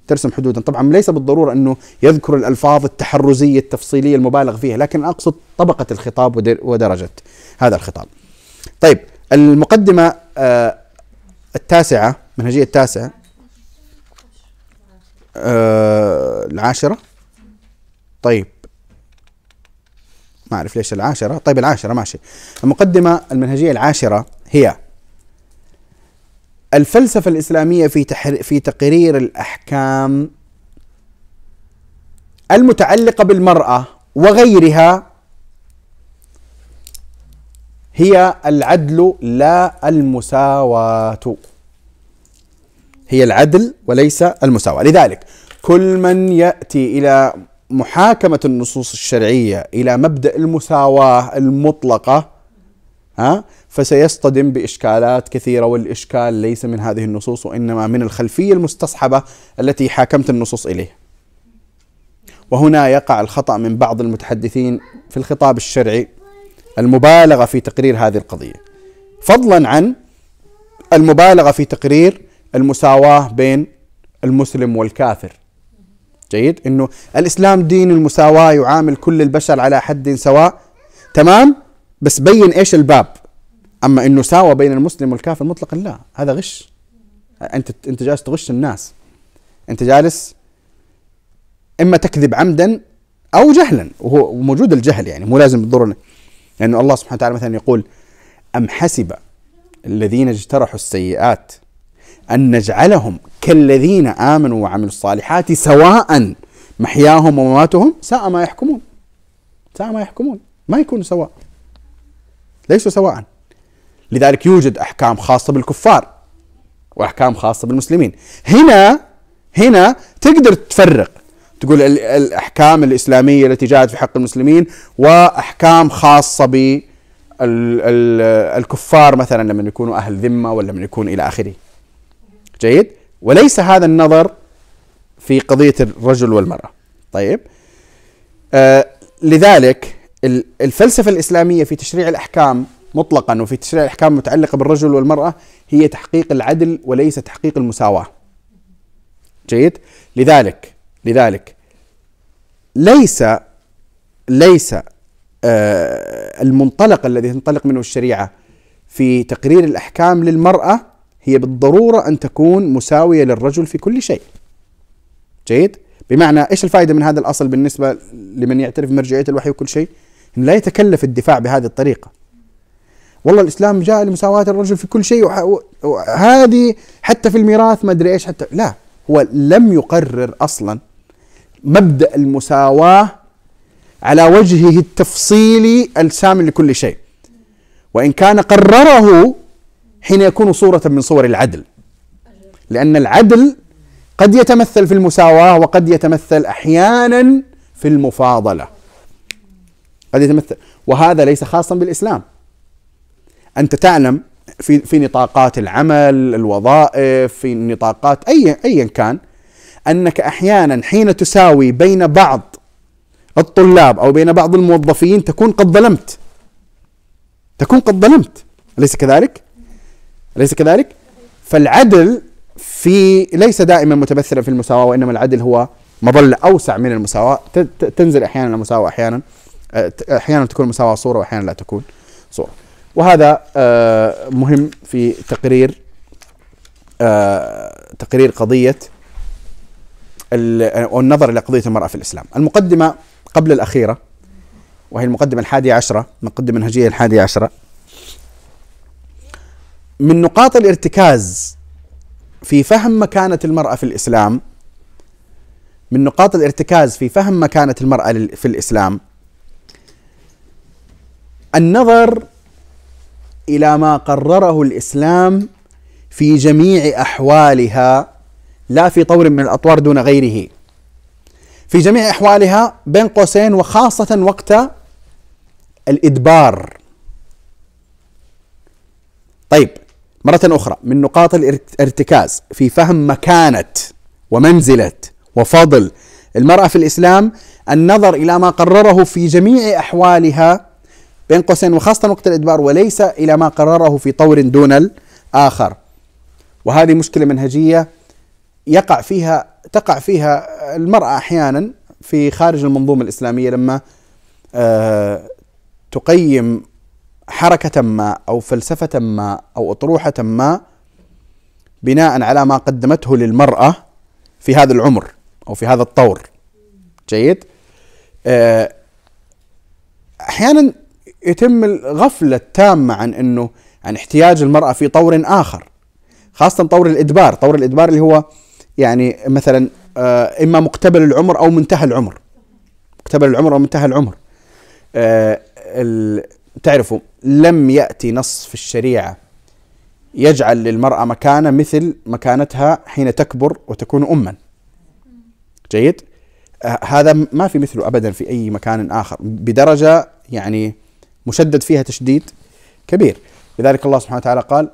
ترسم حدودا. طبعا ليس بالضرورة أنه يذكر الألفاظ التحرزية التفصيلية المبالغ فيها لكن أقصد طبقة الخطاب ودرجة هذا الخطاب. طيب المقدمة آه، التاسعة منهجية التاسعة آه، العاشرة. طيب. ما أعرف ليش العاشرة. طيب العاشرة ماشي. المقدمة المنهجية العاشرة هي الفلسفة الإسلامية في تحر في تقرير الأحكام المتعلقة بالمرأة وغيرها هي العدل لا المساواة. هي العدل وليس المساواة. لذلك كل من يأتي إلى محاكمة النصوص الشرعية إلى مبدأ المساواة المطلقة ها؟ فسيصطدم بإشكالات كثيرة والإشكال ليس من هذه النصوص وإنما من الخلفية المستصحبة التي حاكمت النصوص إليه. وهنا يقع الخطأ من بعض المتحدثين في الخطاب الشرعي المبالغة في تقرير هذه القضية. فضلا عن المبالغة في تقرير المساواة بين المسلم والكافر. جيد؟ إنه الإسلام دين المساواة يعامل كل البشر على حد سواء. تمام؟ بس بين إيش الباب؟ أما إنه ساوى بين المسلم والكافر مطلقا لا هذا غش. أنت أنت جالس تغش الناس. أنت جالس إما تكذب عمدا أو جهلا وهو موجود الجهل يعني مو لازم بالضروره لأنه الله سبحانه وتعالى مثلا يقول أم حسب الذين اجترحوا السيئات أن نجعلهم كالذين آمنوا وعملوا الصالحات سواء محياهم ومماتهم؟ ساء ما يحكمون. ساء ما يحكمون. ما يكونوا سواء. ليسوا سواء. لذلك يوجد أحكام خاصة بالكفار وأحكام خاصة بالمسلمين. هنا هنا تقدر تفرق. تقول الأحكام الإسلامية التي جاءت في حق المسلمين وأحكام خاصة بالكفار مثلا لما يكونوا أهل ذمة ولا لما يكونوا إلى آخره. جيد؟ وليس هذا النظر في قضية الرجل والمرأة. طيب. آه لذلك الفلسفة الإسلامية في تشريع الأحكام مطلقا وفي تشريع الأحكام المتعلقة بالرجل والمرأة هي تحقيق العدل وليس تحقيق المساواة. جيد؟ لذلك لذلك ليس ليس آه المنطلق الذي تنطلق منه الشريعة في تقرير الأحكام للمرأة هي بالضرورة أن تكون مساوية للرجل في كل شيء. جيد؟ بمعنى إيش الفائدة من هذا الأصل بالنسبة لمن يعترف بمرجعية الوحي وكل شيء؟ لا يتكلف الدفاع بهذه الطريقة. والله الإسلام جاء لمساواة الرجل في كل شيء وهذه حتى في الميراث ما أدري إيش حتى لا هو لم يقرر أصلا مبدأ المساواة على وجهه التفصيلي الشامل لكل شيء. وإن كان قرره حين يكون صورة من صور العدل. لأن العدل قد يتمثل في المساواة وقد يتمثل أحيانا في المفاضلة. قد يتمثل. وهذا ليس خاصا بالإسلام. أنت تعلم في في نطاقات العمل الوظائف في نطاقات أي ايا كان أنك أحيانا حين تساوي بين بعض الطلاب أو بين بعض الموظفين تكون قد ظلمت. تكون قد ظلمت. أليس كذلك؟ أليس كذلك؟ فالعدل في ليس دائما متمثلا في المساواة وإنما العدل هو مظلة أوسع من المساواة. تنزل أحيانا المساواة أحيانا. أحيانا تكون المساواه صورة وأحيانا لا تكون صورة. وهذا آه، مهم في تقرير آه، تقرير قضية والنظر إلى قضية المرأة في الإسلام. المقدمة قبل الأخيرة وهي المقدمة الحادية عشرة مقدمة منهجيه الحادية عشرة. من نقاط الارتكاز في فهم مكانة المرأة في الإسلام من نقاط الارتكاز في فهم مكانة المرأة في الإسلام النظر إلى ما قرره الإسلام في جميع أحوالها لا في طور من الأطوار دون غيره. في جميع أحوالها بين قوسين وخاصة وقت الإدبار. طيب مرة أخرى من نقاط الارتكاز في فهم مكانة ومنزلة وفضل المرأة في الإسلام النظر إلى ما قرره في جميع أحوالها بين قوسين وخاصة وقت الإدبار وليس إلى ما قرره في طور دون الآخر. وهذه مشكلة منهجية يقع فيها تقع فيها المرأة أحيانا في خارج المنظومة الإسلامية لما آه تقيم حركة ما أو فلسفة ما أو أطروحة ما بناء على ما قدمته للمرأة في هذا العمر أو في هذا الطور. جيد؟ آه، أحيانا يتم الغفلة التامة عن أنه عن احتياج المرأة في طور آخر خاصة طور الإدبار طور الإدبار اللي هو يعني مثلا آه، إما مقتبل العمر أو منتهى العمر مقتبل العمر أو منتهى العمر. آه، تعرفوا لم يأتي نص في الشريعة يجعل للمرأة مكانة مثل مكانتها حين تكبر وتكون أما. جيد؟ آه، هذا ما في مثله أبدا في أي مكان آخر بدرجة يعني مشدد فيها تشديد كبير. لذلك الله سبحانه وتعالى قال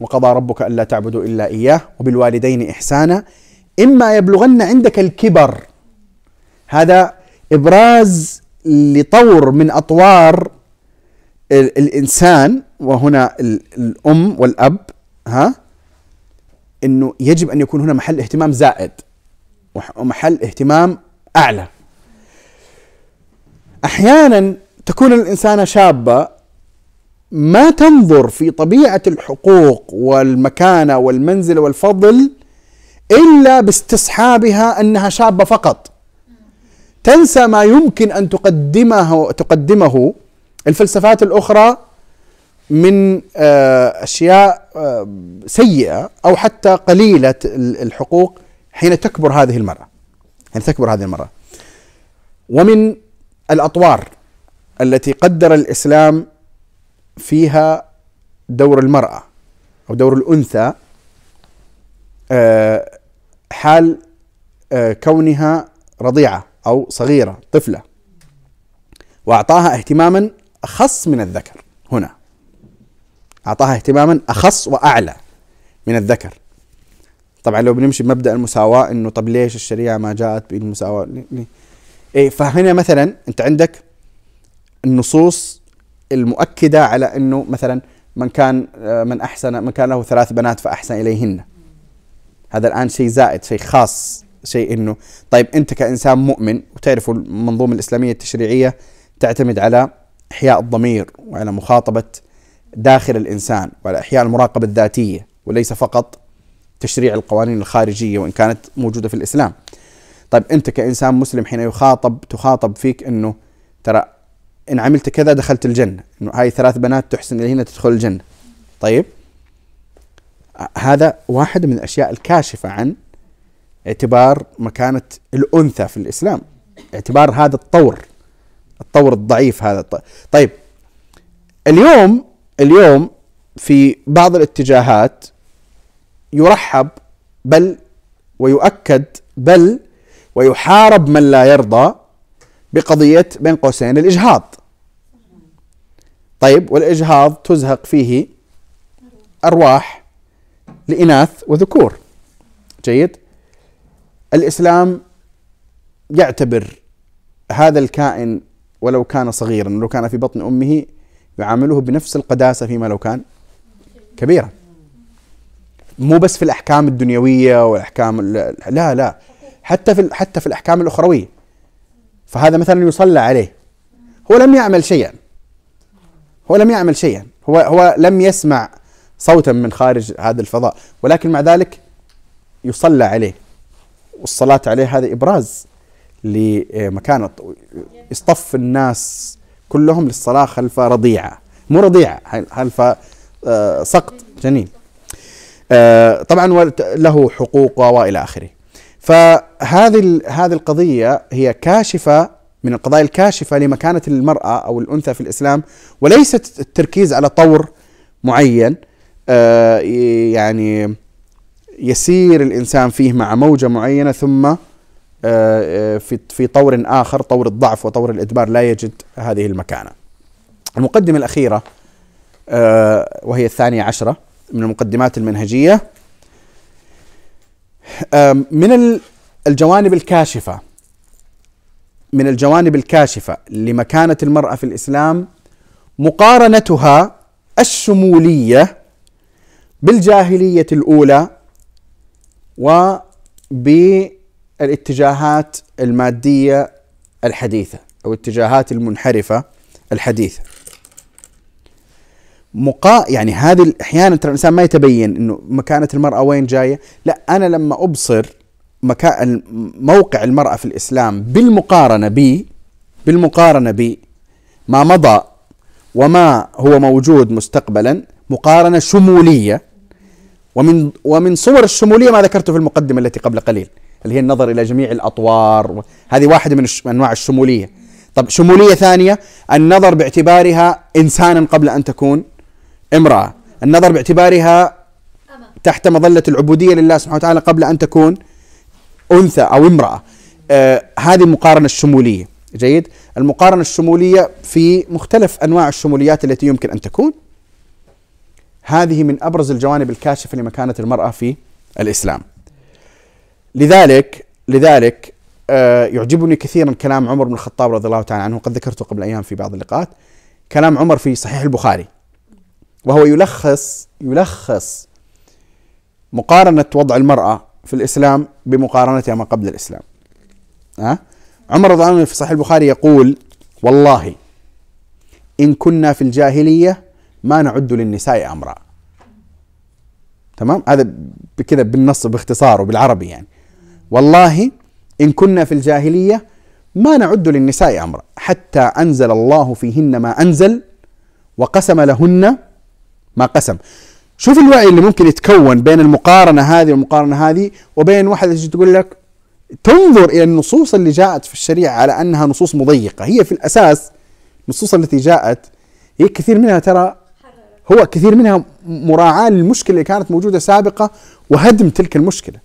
وقضى ربك ألا تعبدوا إلا إياه وبالوالدين إحسانا إما يبلغن عندك الكبر. هذا إبراز لطور من أطوار الإنسان وهنا الأم والأب ها إنه يجب أن يكون هنا محل اهتمام زائد ومحل اهتمام أعلى. أحيانا تكون الانسانه شابة ما تنظر في طبيعة الحقوق والمكانة والمنزله والفضل إلا باستصحابها أنها شابة فقط. تنسى ما يمكن أن تقدمه تقدمه الفلسفات الأخرى من آه، أشياء آه، سيئة أو حتى قليلة الحقوق حين تكبر هذه المرأة. حين تكبر هذه المرأة. ومن الأطوار التي قدر الإسلام فيها دور المرأة أو دور الأنثى آه، حال كونها رضيعة أو صغيرة طفلة وأعطاها اهتماما أخص من الذكر. هنا أعطاها اهتماما أخص وأعلى من الذكر. طبعا لو بنمشي بمبدأ المساواة إنه طب ليش الشريعة ما جاءت بالمساواة؟ إيه فهنا مثلا أنت عندك النصوص المؤكدة على أنه مثلا من كان من أحسن من كان له ثلاث بنات فأحسن إليهن. هذا الآن شيء زائد شيء خاص شيء إنه طيب أنت كإنسان مؤمن وتعرفوا المنظومة الإسلامية التشريعية تعتمد على إحياء الضمير وعلى مخاطبة داخل الإنسان وعلى إحياء المراقبة الذاتية وليس فقط تشريع القوانين الخارجية وإن كانت موجودة في الإسلام. طيب أنت كإنسان مسلم حين يخاطب تخاطب فيك أنه ترى إن عملت كذا دخلت الجنة. إنه هاي ثلاث بنات تحسن اليهن تدخل الجنة. طيب؟ هذا واحد من الأشياء الكاشفة عن اعتبار مكانة الأنثى في الإسلام. اعتبار هذا الطور. الطور الضعيف هذا. طيب. اليوم اليوم في بعض الاتجاهات يرحب بل ويؤكد بل ويحارب من لا يرضى بقضية بين قوسين الإجهاض. طيب والإجهاض تزهق فيه أرواح لإناث وذكور. جيد؟ الإسلام يعتبر هذا الكائن ولو كان صغيرا ولو كان في بطن أمه يعامله بنفس القداسة فيما لو كان كبيرا. مو بس في الأحكام الدنيوية والأحكام لا لا. حتى في حتى في الأحكام الأخروية. فهذا مثلا يصلى عليه. هو لم يعمل شيئا. هو لم يعمل شيئا. هو هو لم يسمع صوتا من خارج هذا الفضاء. ولكن مع ذلك يصلى عليه. والصلاة عليه هذا إبراز لمكانة يصطف الناس كلهم للصلاة خلف رضيعة. مو رضيعة خلف آه، سقط جنين. آه، طبعا له حقوق وإلى آخره. فهذه هذه القضية هي كاشفة من القضايا الكاشفة لمكانة المرأة أو الأنثى في الإسلام وليست التركيز على طور معين آه، يعني يسير الإنسان فيه مع موجة معينة ثم في في طور آخر طور الضعف وطور الإدبار لا يجد هذه المكانة. المقدمة الأخيرة آه، وهي الثانية عشرة من المقدمات المنهجية من الجوانب الكاشفة من الجوانب الكاشفة لمكانة المرأة في الإسلام مقارنتها الشمولية بالجاهلية الأولى وبالاتجاهات المادية الحديثة أو الاتجاهات المنحرفة الحديثة. مقا يعني هذه أحيانا ترى الإنسان ما يتبين إنه مكانة المرأة وين جاية، لا أنا لما أبصر مكان موقع المرأة في الإسلام بالمقارنة ب بالمقارنة ب ما مضى وما هو موجود مستقبلا مقارنة شمولية. ومن ومن صور الشمولية ما ذكرته في المقدمة التي قبل قليل اللي هي النظر إلى جميع الأطوار. هذه واحدة من أنواع الشمولية. طب شمولية ثانية النظر باعتبارها انسانا قبل أن تكون. امرأة. النظر باعتبارها تحت مظلة العبودية لله سبحانه وتعالى قبل أن تكون أنثى أو امرأة. آه هذه المقارنة الشمولية. جيد؟ المقارنة الشمولية في مختلف أنواع الشموليات التي يمكن أن تكون. هذه من أبرز الجوانب الكاشفة لمكانة المرأة في الإسلام. لذلك لذلك آه يعجبني كثيرا كلام عمر بن الخطاب رضي الله تعالى عنه قد ذكرته قبل أيام في بعض اللقاءات. كلام عمر في صحيح البخاري. وهو يلخص يلخص مقارنة وضع المرأة في الإسلام بمقارنتها ما قبل الإسلام. ها؟ عمر رضي الله عنه في صحيح البخاري يقول والله إن كنا في الجاهلية ما نعد للنساء أمرا. تمام؟ هذا بكذا بالنص باختصار وبالعربي يعني. والله إن كنا في الجاهلية ما نعد للنساء أمرا حتى أنزل الله فيهن ما أنزل وقسم لهن ما قسم. شوف الوعي اللي ممكن يتكون بين المقارنة هذه والمقارنة هذه وبين واحد تقول لك؟ تنظر إلى النصوص اللي جاءت في الشريعة على أنها نصوص مضيقة. هي في الأساس النصوص التي جاءت هي كثير منها ترى هو كثير منها مراعاة للمشكلة اللي كانت موجودة سابقة وهدم تلك المشكلة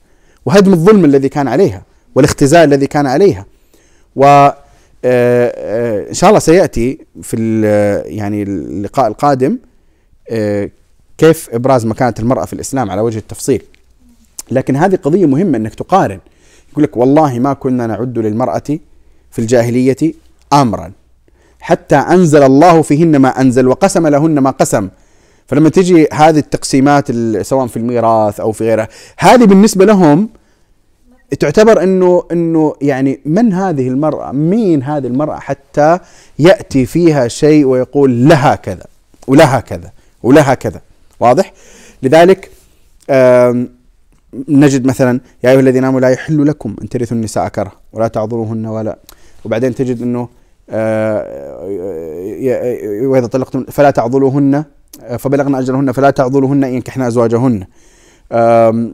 وهدم الظلم الذي كان عليها والاختزال الذي كان عليها. و آه، آه، إن شاء الله سيأتي في يعني اللقاء القادم كيف إبراز مكانة المرأة في الإسلام على وجه التفصيل. لكن هذه قضية مهمة إنك تقارن. يقول لك والله ما كنا نعد للمرأة في الجاهلية امرا. حتى أنزل الله فيهن ما أنزل وقسم لهن ما قسم. فلما تجي هذه التقسيمات سواء في الميراث أو في غيرها هذه بالنسبة لهم تعتبر انه إنه يعني من هذه المرأة؟ مين هذه المرأة حتى يأتي فيها شيء ويقول لها كذا ولها كذا. ولها كذا. واضح؟ لذلك نجد مثلا يا أيها الذين آمنوا لا يحل لكم أن ترثوا النساء كره ولا تعذروهن ولا وبعدين تجد إنه آه، وإذا طلقتم فلا تعضلوهن فبلغن أجلهن فلا تعضلوهن إن ينكحن أزواجهن.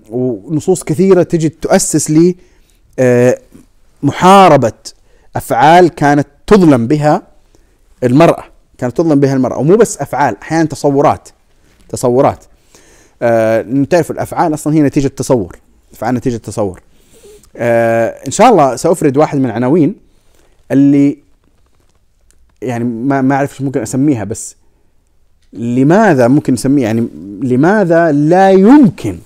ونصوص كثيرة تجي تؤسس لي آه، محاربة أفعال كانت تظلم بها المرأة. كانت تظلم بها المرأة. ومو بس أفعال أحيانا تصورات تصورات. آه تعرف الأفعال أصلا هي نتيجة تصور أفعال نتيجة تصور آه إن شاء الله سأفرد واحد من العناوين اللي يعني ما ما أعرف ممكن أسميها بس لماذا ممكن نسميه يعني لماذا لا يمكن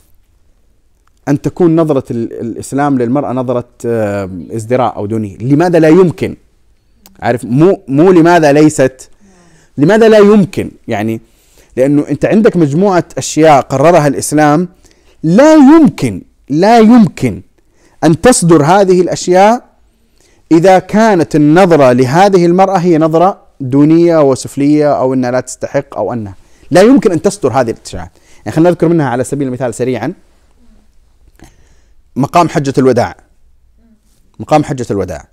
أن تكون نظرة الإسلام للمرأة نظرة آه، ازدراء أو دونية؟ لماذا لا يمكن؟ عارف مو مو لماذا ليست لماذا لا يمكن؟ يعني لأنه أنت عندك مجموعة أشياء قررها الإسلام لا يمكن لا يمكن أن تصدر هذه الأشياء إذا كانت النظرة لهذه المرأة هي نظرة دونية وسفلية أو أنها لا تستحق أو أنها. لا يمكن أن تصدر هذه الاتجاهات يعني خلينا نذكر منها على سبيل المثال سريعا. مقام حجة الوداع. مقام حجة الوداع.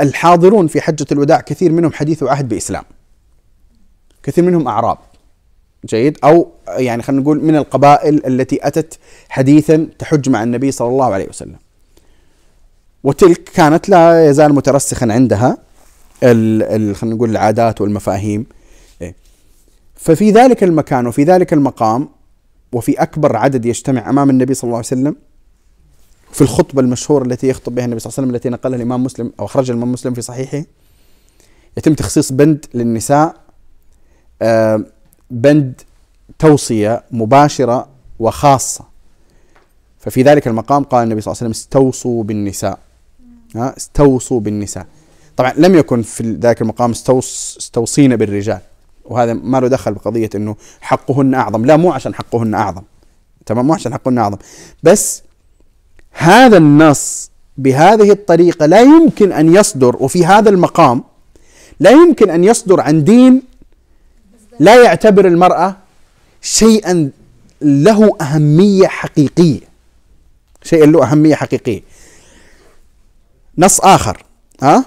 الحاضرون في حجة الوداع كثير منهم حديث عهد بإسلام. كثير منهم أعراب. جيد؟ أو يعني خلينا نقول من القبائل التي أتت حديثا تحج مع النبي صلى الله عليه وسلم. وتلك كانت لا يزال مترسخا عندها خلينا نقول العادات والمفاهيم. إيه. ففي ذلك المكان وفي ذلك المقام وفي أكبر عدد يجتمع أمام النبي صلى الله عليه وسلم في الخطبة المشهورة التي يخطب بها النبي صلى الله عليه وسلم التي نقلها الإمام مسلم أو أخرجها الإمام مسلم في صحيحه يتم تخصيص بند للنساء آه، بند توصية مباشرة وخاصة. ففي ذلك المقام قال النبي صلى الله عليه وسلم استوصوا بالنساء. ها؟ استوصوا بالنساء. طبعا لم يكن في ذلك المقام استوص استوصينا بالرجال. وهذا ما له دخل بقضية إنه حقهن أعظم. لا مو عشان حقهن أعظم. تمام؟ مو عشان حقهن أعظم. بس هذا النص بهذه الطريقة لا يمكن أن يصدر وفي هذا المقام لا يمكن أن يصدر عن دين لا يعتبر المرأة شيئا له أهمية حقيقية. شيئا له أهمية حقيقية. نص آخر ها؟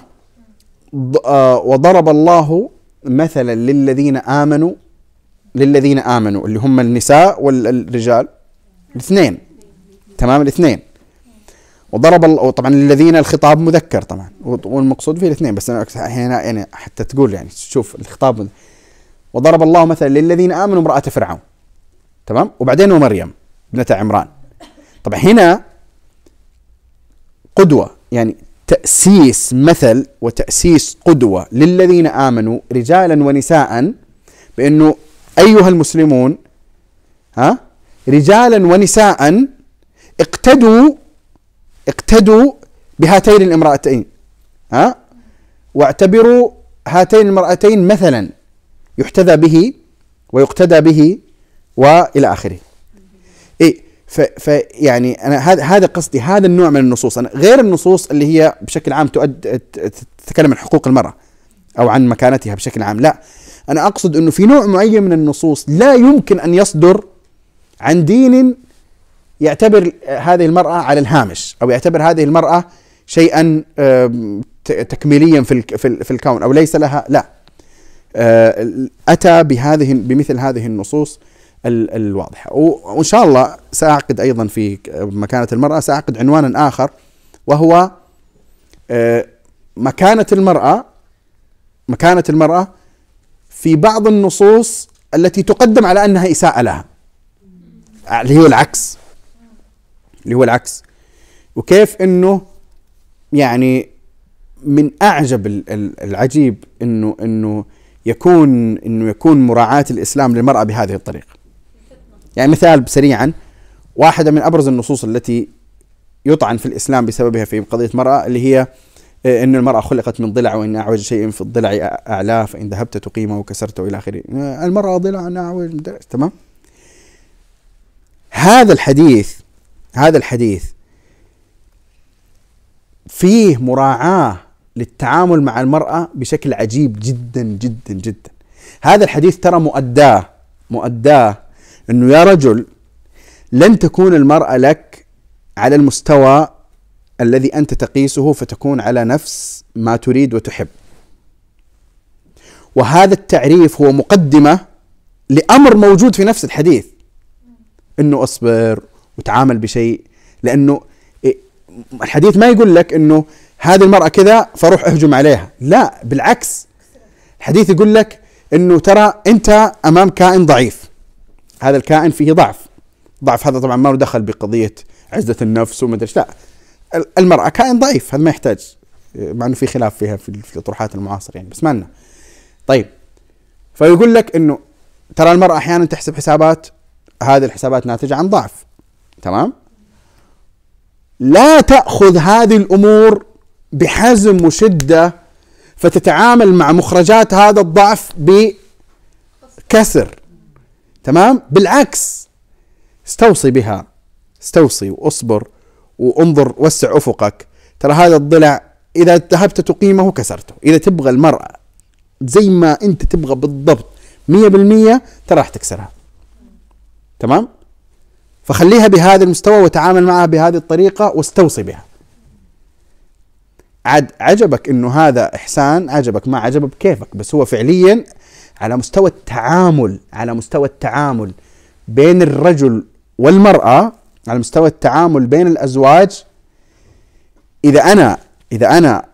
آه وضرب الله مثلا للذين آمنوا للذين آمنوا اللي هم النساء والرجال الاثنين تمام؟ الاثنين وضرب طبعا الذين الخطاب مذكر طبعا. والمقصود فيه الاثنين بس هنا يعني حتى تقول يعني تشوف الخطاب وضرب الله مثلا للذين آمنوا امرأة فرعون تمام؟ وبعدين ومريم ابنة عمران. طبعا هنا قدوة يعني تأسيس مثل وتأسيس قدوة للذين آمنوا رجالا ونساء بأنه أيها المسلمون ها؟ رجالا ونساء اقتدوا اقتدوا بهاتين الامرأتين ها؟ واعتبروا هاتين المرأتين مثلا يحتذى به ويقتدى به وإلى آخره. إيه فيعني أنا هذا هذا قصدي هذا النوع من النصوص. أنا غير النصوص اللي هي بشكل عام تؤد تتكلم عن حقوق المرأة أو عن مكانتها بشكل عام لا. أنا أقصد إنه في نوع معين من النصوص لا يمكن أن يصدر عن دين يعتبر هذه المرأة على الهامش أو يعتبر هذه المرأة شيئا تكميليا في في الكون أو ليس لها لا. آه، أتى بهذه بمثل هذه النصوص الواضحة. وإن شاء الله سأعقد أيضا في مكانة المرأة سأعقد عنوانا آخر وهو آه، مكانة المرأة مكانة المرأة في بعض النصوص التي تقدم على أنها إساءة لها. اللي هو العكس. اللي هو العكس. وكيف أنه يعني من أعجب العجيب أنه أنه يكون أنه يكون مراعاة الإسلام للمرأة بهذه الطريقة. يعني مثال سريعا واحدة من أبرز النصوص التي يطعن في الإسلام بسببها في قضية المرأة اللي هي آه، أن المرأة خلقت من ضلع وإن أعوج شيء في الضلع أعلاه فإن ذهبت تقيمه وكسرته إلى آخره. آه، المرأة ضلع أعوج تمام؟ هذا الحديث هذا الحديث فيه مراعاة للتعامل مع المرأة بشكل عجيب جدا جدا جدا هذا الحديث ترى مؤداه مؤداه إنه يا رجل لن تكون المرأة لك على المستوى الذي أنت تقيسه فتكون على نفس ما تريد وتحب. وهذا التعريف هو مقدمة لأمر موجود في نفس الحديث. إنه أصبر وتعامل بشيء لأنه الحديث ما يقول لك إنه هذه المرأة كذا فروح اهجم عليها لا بالعكس. الحديث يقول لك إنه ترى أنت أمام كائن ضعيف هذا الكائن فيه ضعف ضعف هذا طبعا ما له دخل بقضية عزة النفس وما أدري لا. المرأة كائن ضعيف هذا ما يحتاج مع إنه في خلاف فيها في الاطروحات المعاصرة يعني بس ما لنا. طيب فيقول لك إنه ترى المرأة أحيانا تحسب حسابات هذه الحسابات ناتجة عن ضعف. تمام؟ لا تأخذ هذه الأمور بحزم وشدة فتتعامل مع مخرجات هذا الضعف بكسر تمام؟ بالعكس استوصي بها استوصي واصبر وانظر وسع افقك. ترى هذا الضلع إذا ذهبت تقيمه كسرته. إذا تبغى المرأة زي ما أنت تبغى بالضبط مية بالمية ترى راح تكسرها. تمام؟ فخليها بهذا المستوى وتعامل معها بهذه الطريقة واستوصي بها. عاد عجبك إنه هذا إحسان؟ عجبك. ما عجبك بكيفك. بس هو فعليا على مستوى التعامل على مستوى التعامل بين الرجل والمرأة على مستوى التعامل بين الأزواج إذا أنا إذا أنا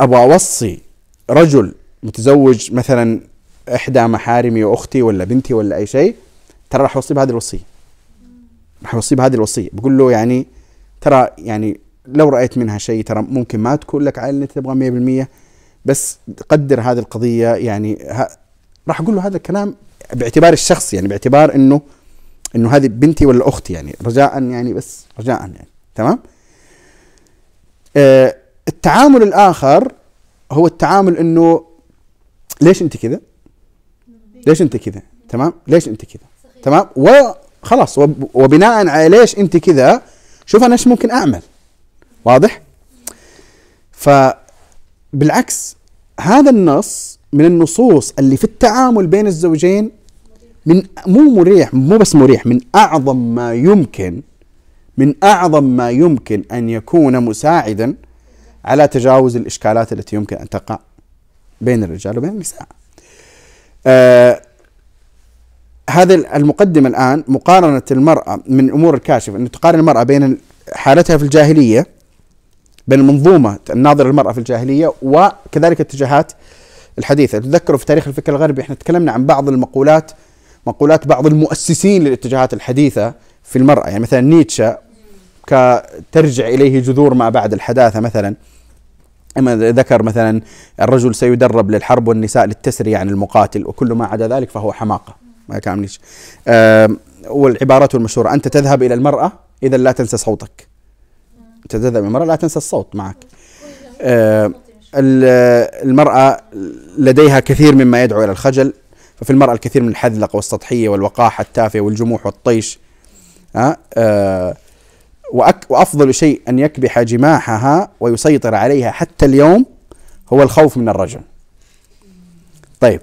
أبغى أوصي رجل متزوج مثلا إحدى محارمي وأختي ولا بنتي ولا أي شيء ترى راح أوصي بهذه الوصية. اوصي بهذه الوصية. بقول له يعني ترى يعني لو رأيت منها شيء ترى ممكن ما تكون لك عائلة انت تبغى 100% بس قدر هذه القضية يعني راح أقول له هذا الكلام باعتبار الشخص يعني باعتبار إنه إنه هذه بنتي ولا أختي يعني رجاء يعني بس رجاء يعني تمام؟ آه التعامل الآخر هو التعامل إنه ليش أنت كذا؟ ليش أنت كذا؟ تمام؟ ليش أنت كذا؟ تمام؟ وخلاص وبناء على ليش أنت كذا شوف أنا إيش ممكن أعمل. واضح؟ فبالعكس هذا النص من النصوص اللي في التعامل بين الزوجين من مو مريح مو بس مريح من أعظم ما يمكن من أعظم ما يمكن أن يكون مساعدا على تجاوز الإشكالات التي يمكن أن تقع بين الرجال وبين النساء. آه هذه المقدمة الآن مقارنة المرأة من الأمور الكاشفه ان تقارن المرأة بين حالتها في الجاهلية بين المنظومة الناظرة للمرأة في الجاهلية وكذلك الاتجاهات الحديثة. تذكروا في تاريخ الفكر الغربي إحنا تكلمنا عن بعض المقولات مقولات بعض المؤسسين للاتجاهات الحديثة في المرأة. يعني مثلا نيتشه كترجع إليه جذور ما بعد الحداثة مثلا. أما ذكر مثلا الرجل سيدرب للحرب والنساء للتسري عن المقاتل وكل ما عدا ذلك فهو حماقة. ما كان نيتشه والعبارات المشهوره أنت تذهب إلى المرأة إذا لا تنسى صوتك. أنت تذهب إلى المرأة لا تنسى الصوت معك. المرأة لديها كثير مما يدعو إلى الخجل ففي المرأة الكثير من الحذلقه والسطحية والوقاحة التافهة والجموح والطيش. آه آه وأفضل شيء أن يكبح جماحها ويسيطر عليها حتى اليوم هو الخوف من الرجل. طيب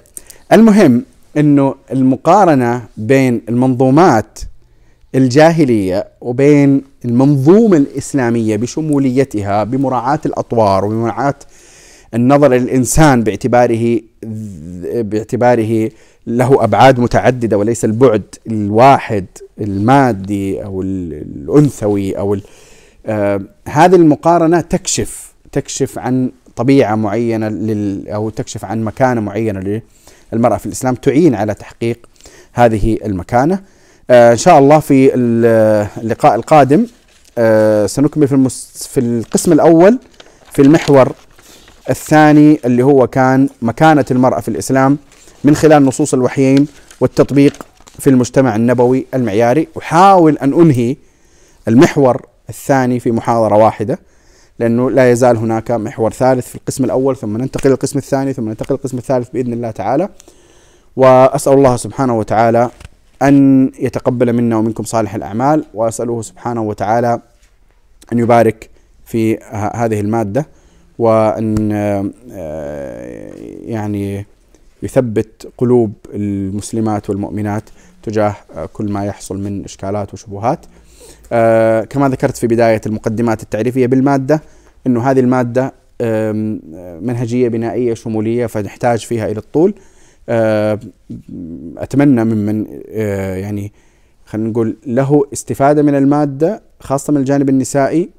المهم إنه المقارنة بين المنظومات الجاهلية وبين المنظومة الإسلامية بشموليتها بمراعاة الأطوار وبمراعاة النظر للإنسان باعتباره باعتباره له أبعاد متعددة وليس البعد الواحد المادي أو الأنثوي أو آه هذه المقارنة تكشف تكشف عن طبيعة معينة لل أو تكشف عن مكانة معينة للمراه في الإسلام تعين على تحقيق هذه المكانة. آه إن شاء الله في اللقاء القادم آه سنكمل في المس في القسم الأول في المحور الثاني اللي هو كان مكانة المرأة في الإسلام من خلال نصوص الوحيين والتطبيق في المجتمع النبوي المعياري. أحاول أن أنهي المحور الثاني في محاضرة واحدة. لأنه لا يزال هناك محور ثالث في القسم الأول ثم ننتقل للقسم الثاني ثم ننتقل للقسم الثالث بإذن الله تعالى. وأسأل الله سبحانه وتعالى أن يتقبل منا ومنكم صالح الأعمال وأسأله سبحانه وتعالى أن يبارك في هذه المادة وأن آه، يعني يثبت قلوب المسلمات والمؤمنات تجاه كل ما يحصل من إشكالات وشبهات. آه كما ذكرت في بداية المقدمات التعريفية بالمادة أنه هذه المادة منهجية بنائية شمولية فنحتاج فيها إلى الطول. آه، أتمنى ممن آه، يعني خلينا نقول له استفادة من المادة خاصة من الجانب النسائي.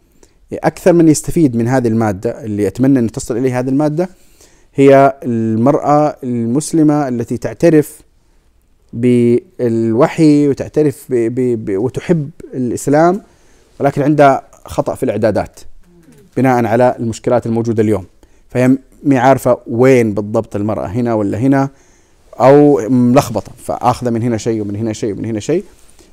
أكثر من يستفيد من هذه المادة اللي أتمنى أن تصل إليه هذه المادة هي المرأة المسلمة التي تعترف بالوحي وتعترف ب ب ب وتحب الإسلام ولكن عندها خطأ في الإعدادات بناء على المشكلات الموجودة اليوم. فهي مي عارفة وين بالضبط المرأة هنا ولا هنا أو ملخبطة فآخذة من هنا شيء ومن هنا شيء ومن هنا شيء.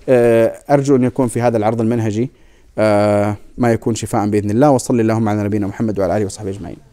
آه، أرجو أن يكون في هذا العرض المنهجي آه، ما يكون شفاء بإذن الله وصلي اللهم على نبينا محمد وعلى آله وصحبه أجمعين.